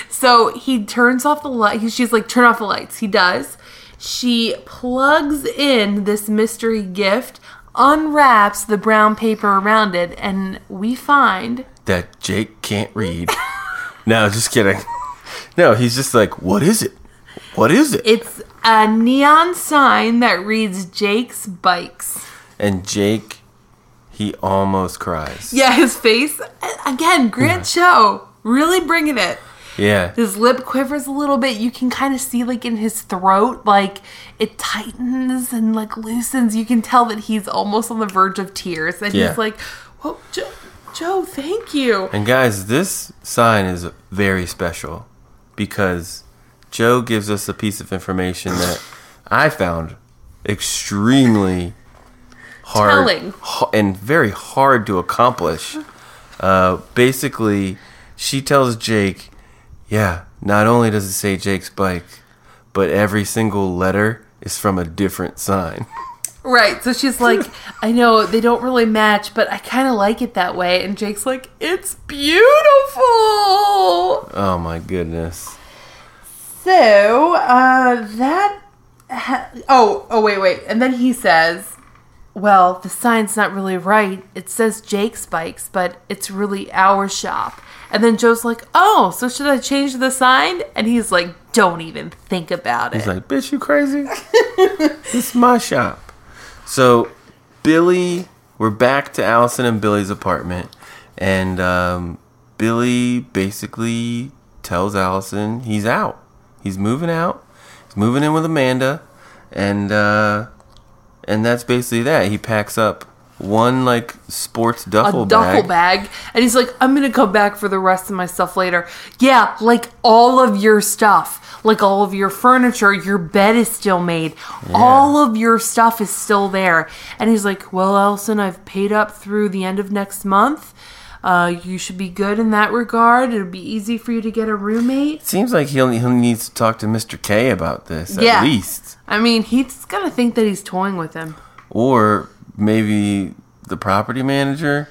So he turns off the light. She's like, "Turn off the lights." He does. She plugs in this mystery gift, unwraps the brown paper around it, and we find that Jake can't read. no, just kidding. No, he's just like, what is it? What is it? it's a neon sign that reads Jake's Bikes. And Jake, he almost cries. Yeah, his face again. Grant Show really bringing it. Yeah. His lip quivers a little bit. You can kind of see, like, in his throat, like, it tightens and, like, loosens. You can tell that he's almost on the verge of tears. And Yeah. he's like, Well, Jo, Jo, thank you. And guys, this sign is very special because Jo gives us a piece of information that I found extremely hard Telling. and very hard to accomplish. Uh, basically, she tells Jake, "Yeah, not only does it say Jake's bike, but every single letter is from a different sign." Right. So she's like, I know they don't really match, but I kind of like it that way. And Jake's like, it's beautiful. Oh my goodness. So, uh, that. Ha- oh, oh, wait, wait. And then he says, well, the sign's not really right. It says Jake's Bikes, but it's really our shop. And then Jo's like, oh, so should I change the sign? And he's like, don't even think about it. He's like, "Bitch, you crazy? this is my shop." So, Billy, we're back to Alison and Billy's apartment, and um, Billy basically tells Alison he's out. He's moving out. He's moving in with Amanda, and uh, and that's basically that. He packs up one like sports duffel a duffel bag. and he's like, "I'm gonna come back for the rest of my stuff later." Yeah, like all of your stuff, like all of your furniture, your bed is still made, all of your stuff is still there. And he's like, "Well, Alison, I've paid up through the end of next month. Uh, you should be good in that regard. It'll be easy for you to get a roommate." Seems like he'll he needs to talk to Mr. K about this Yeah. at least. I mean, he's gonna think that he's toying with him. or maybe the property manager,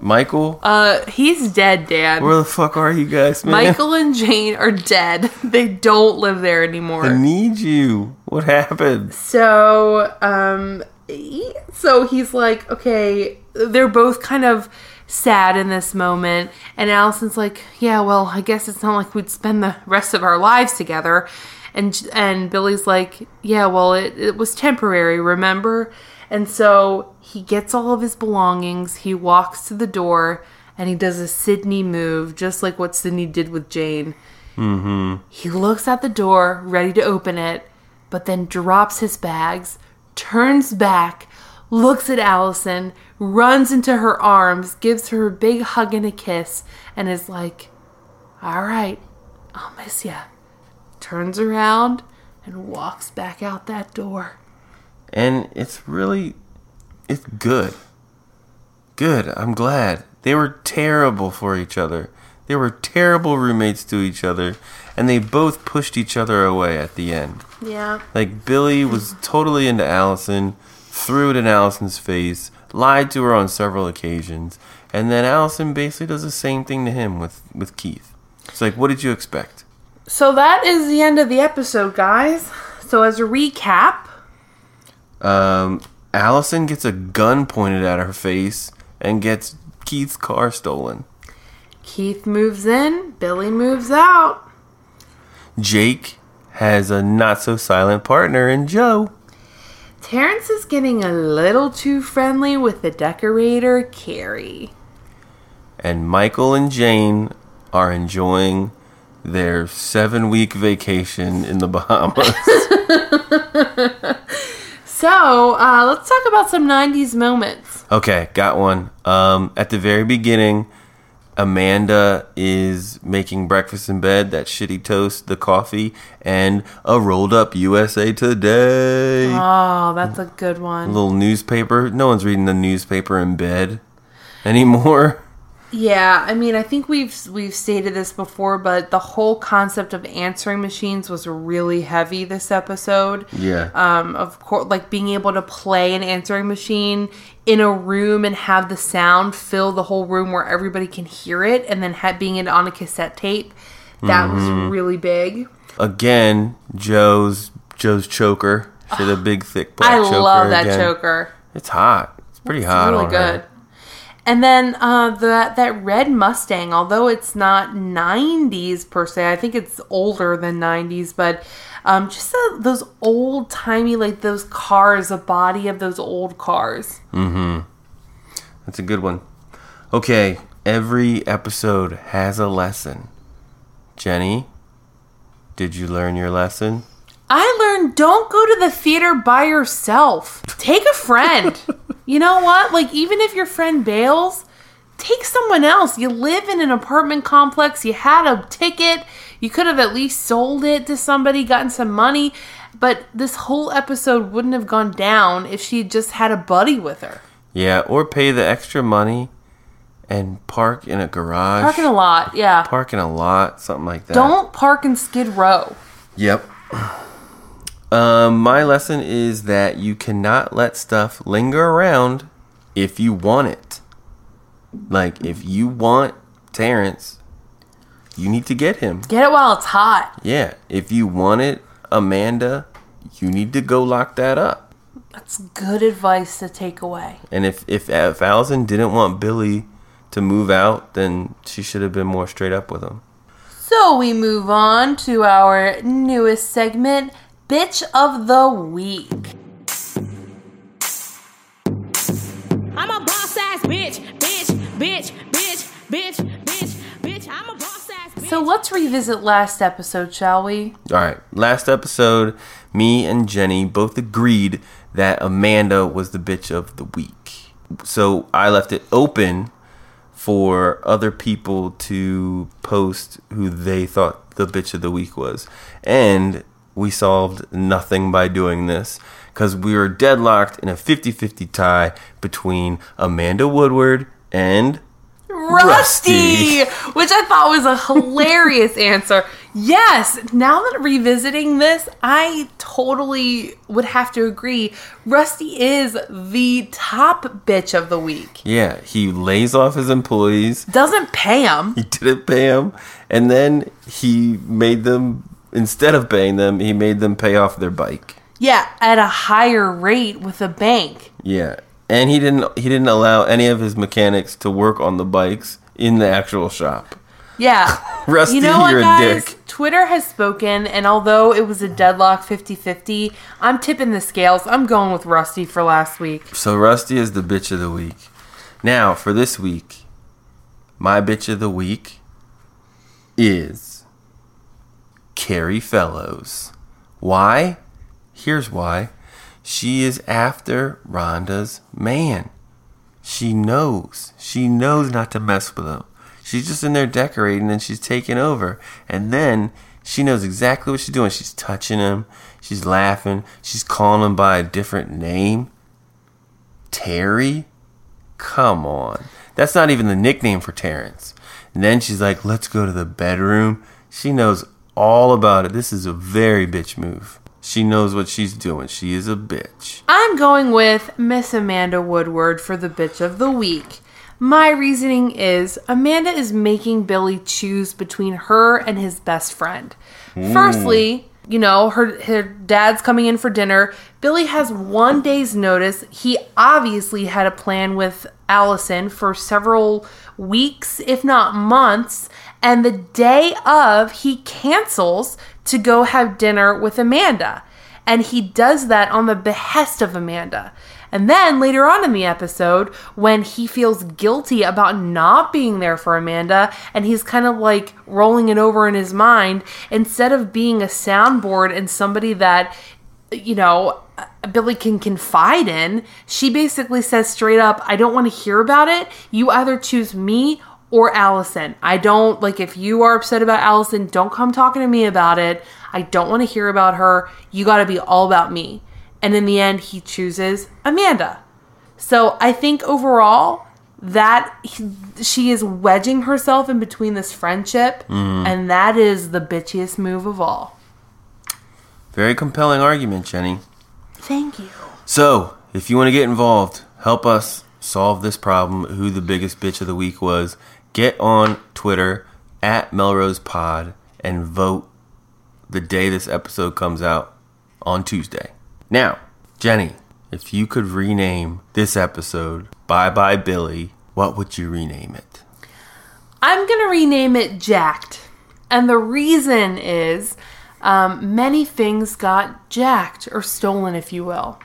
Michael. Uh, he's dead, Dad. Where the fuck are you guys, man? Michael and Jane are dead. They don't live there anymore. I need you. What happened? So, um, he- so he's like, okay, they're both kind of sad in this moment, and Alison's like, yeah, well, I guess it's not like we'd spend the rest of our lives together, and and Billy's like, yeah, well, it it was temporary, remember? And so he gets all of his belongings, he walks to the door, and he does a Sydney move, just like what Sydney did with Jane. Mm-hmm. He looks at the door, ready to open it, but then drops his bags, turns back, looks at Alison, runs into her arms, gives her a big hug and a kiss, and is like, All right, I'll miss ya. Turns around and walks back out that door. And it's really, it's good. Good. I'm glad. They were terrible for each other. They were terrible roommates to each other, and they both pushed each other away at the end. Yeah. Like Billy was totally into Alison, threw it in Alison's face, lied to her on several occasions, and then Alison basically does the same thing to him with with Keith. It's like, what did you expect? So that is the end of the episode, guys. So as a recap, Um, Alison gets a gun pointed at her face and gets Keith's car stolen. Keith moves in, Billy moves out. Jake has a not so silent partner in Jo. Terrence is getting a little too friendly with the decorator, Carrie. And Michael and Jane are enjoying their seven week vacation in the Bahamas. So, uh, let's talk about some 90s moments. okay, got one. Um, at the very beginning, Amanda is making breakfast in bed, that shitty toast, the coffee, and a rolled up USA Today. Oh, that's a good one. little newspaper. No one's reading the newspaper in bed anymore. Yeah, I mean, I think we've we've stated this before, but the whole concept of answering machines was really heavy this episode. Yeah. Um, of course, like being able to play an answering machine in a room and have the sound fill the whole room where everybody can hear it, and then ha- being it on a cassette tape, that was really big. Again, Jo's Jo's choker. Had a big thick black I choker. love that again. choker. It's hot. It's pretty It's hot really good. her. And then uh, the that red Mustang, although it's not '90s per se, I think it's older than '90s, but um, just uh, those old timey like those cars, the body of those old cars. Mm-hmm. That's a good one. Okay, every episode has a lesson. Jenny, did you learn your lesson? I learned don't go to the theater by yourself. Take a friend. you know what? Like even if your friend bails, take someone else. You live in an apartment complex, you had a ticket, you could have at least sold it to somebody, gotten some money. But this whole episode wouldn't have gone down if she had just had a buddy with her. Yeah, or pay the extra money and park in a garage. Parking a lot, yeah. Park in a lot, something like that. Don't park in Skid Row. Yep. Um, my lesson is that you cannot let stuff linger around if you want it. Like, if you want Terrence, you need to get him. Get it while it's hot. Yeah. If you want it, Amanda, you need to go lock that up. That's good advice to take away. And if, if, if Alison didn't want Billy to move out, then she should have been more straight up with him. So we move on to our newest segment, Bitch of the Week. I'm a boss ass bitch, bitch, bitch, bitch, bitch, bitch, bitch. I'm a boss ass bitch. So let's revisit last episode, shall we? All right. Last episode, me and Jenny both agreed that Amanda was the bitch of the week. So I left it open for other people to post who they thought the bitch of the week was. And we solved nothing by doing this because we were deadlocked in a 50 50 tie between Amanda Woodward and Rusty, which I thought was a hilarious answer. Yes, now that revisiting this, I totally would have to agree. Rusty is the top bitch of the week. Yeah, he lays off his employees. Doesn't pay him. he didn't pay them and then he made them instead of paying them he made them pay off their bike Yeah, at a higher rate with a bank. yeah and he didn't he didn't allow any of his mechanics to work on the bikes in the actual shop Yeah. Rusty, you know what, you're a guys? dick. Twitter has spoken, and although it was a deadlock 50 50, I'm tipping the scales. I'm going with Rusty for last week. so rusty is the bitch of the week now for this week my bitch of the week is carrie fellows why here's why she is after rhonda's man She knows. She knows not to mess with him. She's just in there decorating and she's taking over. And then she knows exactly what she's doing. She's touching him. She's laughing. She's calling him by a different name. Terry? Come on. That's not even the nickname for Terrence. And then she's like, let's go to the bedroom. She knows all about it. This is a very bitch move. She knows what she's doing. She is a bitch. I'm going with Miss Amanda Woodward for the bitch of the week. My reasoning is Amanda is making Billy choose between her and his best friend. Firstly, you know, her her dad's coming in for dinner. Billy has one day's notice. He obviously had a plan with Alison for several weeks, if not months, and the day of he cancels to go have dinner with Amanda. And he does that on the behest of Amanda. And then later on in the episode, when he feels guilty about not being there for Amanda, and he's kind of like rolling it over in his mind, instead of being a soundboard and somebody that, you know, Billy can confide in, she basically says straight up, I don't want to hear about it. You either choose me or Alison. I don't, like, if you are upset about Alison, don't come talking to me about it. I don't want to hear about her. You got to be all about me. And in the end, he chooses Amanda. So I think overall that he, she is wedging herself in between this friendship, mm. and that is the bitchiest move of all. Very compelling argument, Jenny. Thank you. So, if you want to get involved, help us solve this problem, who the biggest bitch of the week was, get on Twitter at Melrose Pod and vote the day this episode comes out on Tuesday. Now, Jenny, if you could rename this episode Bye Bye Billy, what would you rename it? I'm going to rename it Jacked. And the reason is um, many things got jacked or stolen, if you will.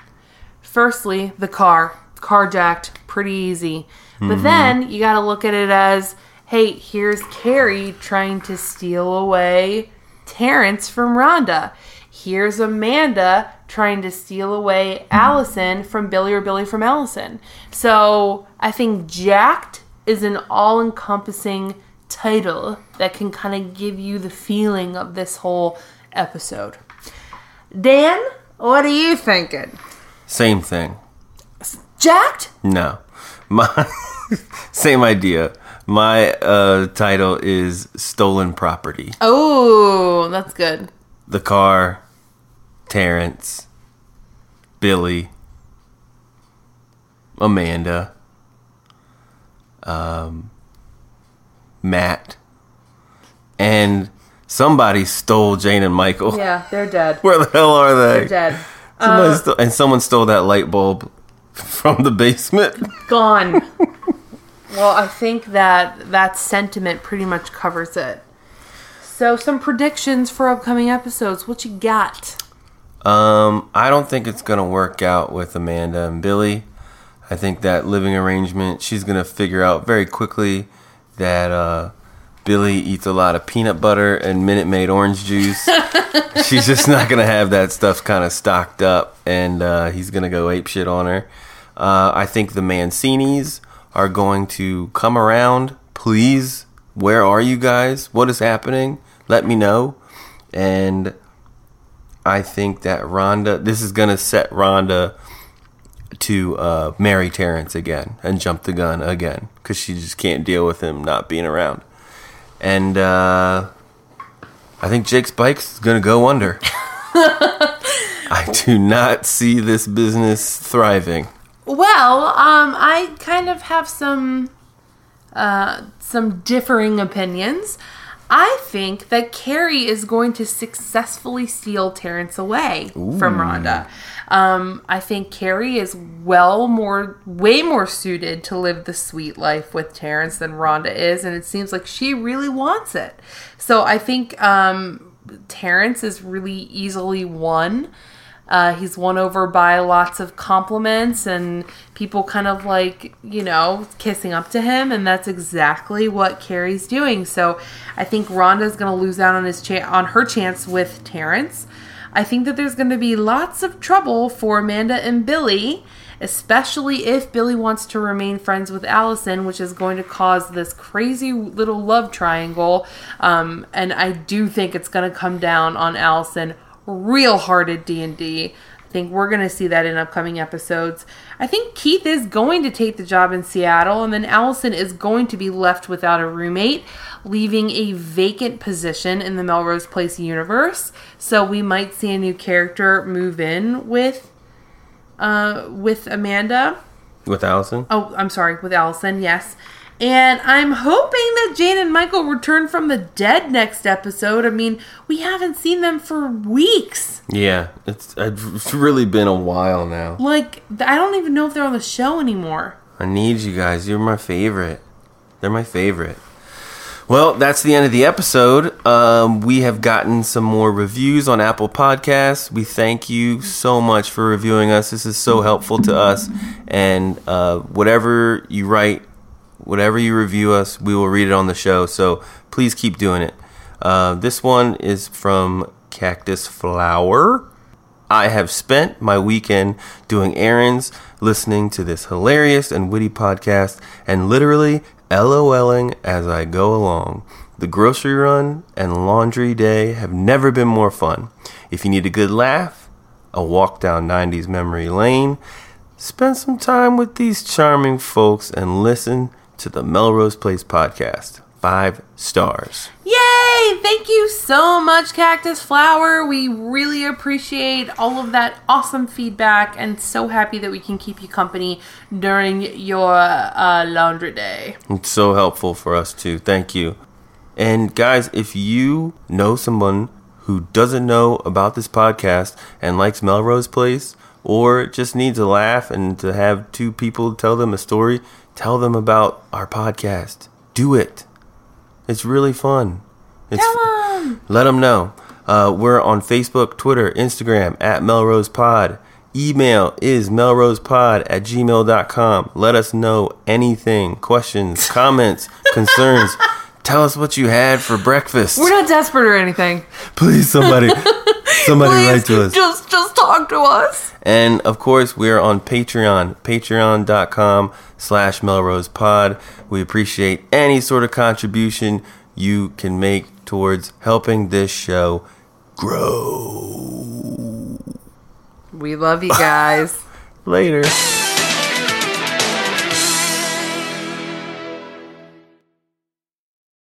Firstly, the car. Carjacked, pretty easy. But then you got to look at it as hey, here's Carrie trying to steal away Terrence from Rhonda. Here's Amanda trying to steal away Alison from Billy or Billy from Alison. So I think Jacked is an all encompassing title that can kind of give you the feeling of this whole episode. Dan, what are you thinking? Same thing. Jacked? No. My same idea. My uh, title is Stolen Property. Oh, that's good. The car, Terrence, Billy, Amanda, um, Matt, and somebody stole Jane and Michael. Yeah, they're dead. Where the hell are they? They're dead. Somebody sto- and someone stole that light bulb from the basement. Gone. well, I think that that sentiment pretty much covers it. So, some predictions for upcoming episodes. What you got? Um, I don't think it's gonna work out with Amanda and Billy. I think that living arrangement, she's gonna figure out very quickly that uh, Billy eats a lot of peanut butter and Minute Maid orange juice. she's just not gonna have that stuff kind of stocked up, and uh, he's gonna go ape shit on her. Uh, I think the Mancinis are going to come around. Please, where are you guys? What is happening? Let me know. And I think that Rhonda, this is going to set Rhonda to uh, marry Terrence again and jump the gun again because she just can't deal with him not being around. And uh, I think Jake's Bikes is going to go under. I do not see this business thriving. Well, um, I kind of have some uh, some differing opinions. I think that Carrie is going to successfully steal Terrence away from Rhonda. Um, I think Carrie is well more, way more suited to live the sweet life with Terrence than Rhonda is, and it seems like she really wants it. So I think um, Terrence is really easily won. Uh, he's won over by lots of compliments and people kind of like, you know, kissing up to him. And that's exactly what Carrie's doing. So I think Rhonda's going to lose out on his cha- on her chance with Terrence. I think that there's going to be lots of trouble for Amanda and Billy, especially if Billy wants to remain friends with Alison, which is going to cause this crazy little love triangle. Um, and I do think it's going to come down on Alison real hard D&D. I think we're going to see that in upcoming episodes. I think Keith is going to take the job in Seattle and then Alison is going to be left without a roommate, leaving a vacant position in the Melrose Place universe. So we might see a new character move in with uh with Amanda. With Alison? Oh, I'm sorry, with Alison, yes. And I'm hoping that Jane and Michael return from the dead next episode. I mean, we haven't seen them for weeks. Yeah, it's, it's really been a while now. Like, I don't even know if they're on the show anymore. I need you guys. You're my favorite. They're my favorite. Well, that's the end of the episode. Um, we have gotten some more reviews on Apple Podcasts. We thank you so much for reviewing us. This is so helpful to us. And uh, whatever you write, whatever you review us, we will read it on the show. So please keep doing it. Uh, this one is from Cactus Flower. I have spent my weekend doing errands, listening to this hilarious and witty podcast, and literally LOLing as I go along. The grocery run and laundry day have never been more fun. If you need a good laugh, a walk down 90s memory lane, spend some time with these charming folks and listen to the Melrose Place podcast. Five stars. Yay! Thank you so much, Cactus Flower. We really appreciate all of that awesome feedback and so happy that we can keep you company during your uh, laundry day. It's so helpful for us too. Thank you. And guys, if you know someone who doesn't know about this podcast and likes Melrose Place or just needs a laugh and to have two people tell them a story, tell them about our podcast. Do it. It's really fun. It's Tell 'em. Let them know. Uh, we're on Facebook, Twitter, Instagram at Melrose Pod. Email is melrosepod at gmail.com. Let us know anything, questions, comments, concerns. Tell us what you had for breakfast. We're not desperate or anything. Please, somebody, somebody write to us. just just talk to us. And of course, we're on Patreon, patreon.com slash Melrose Pod. We appreciate any sort of contribution you can make towards helping this show grow. We love you guys. Later.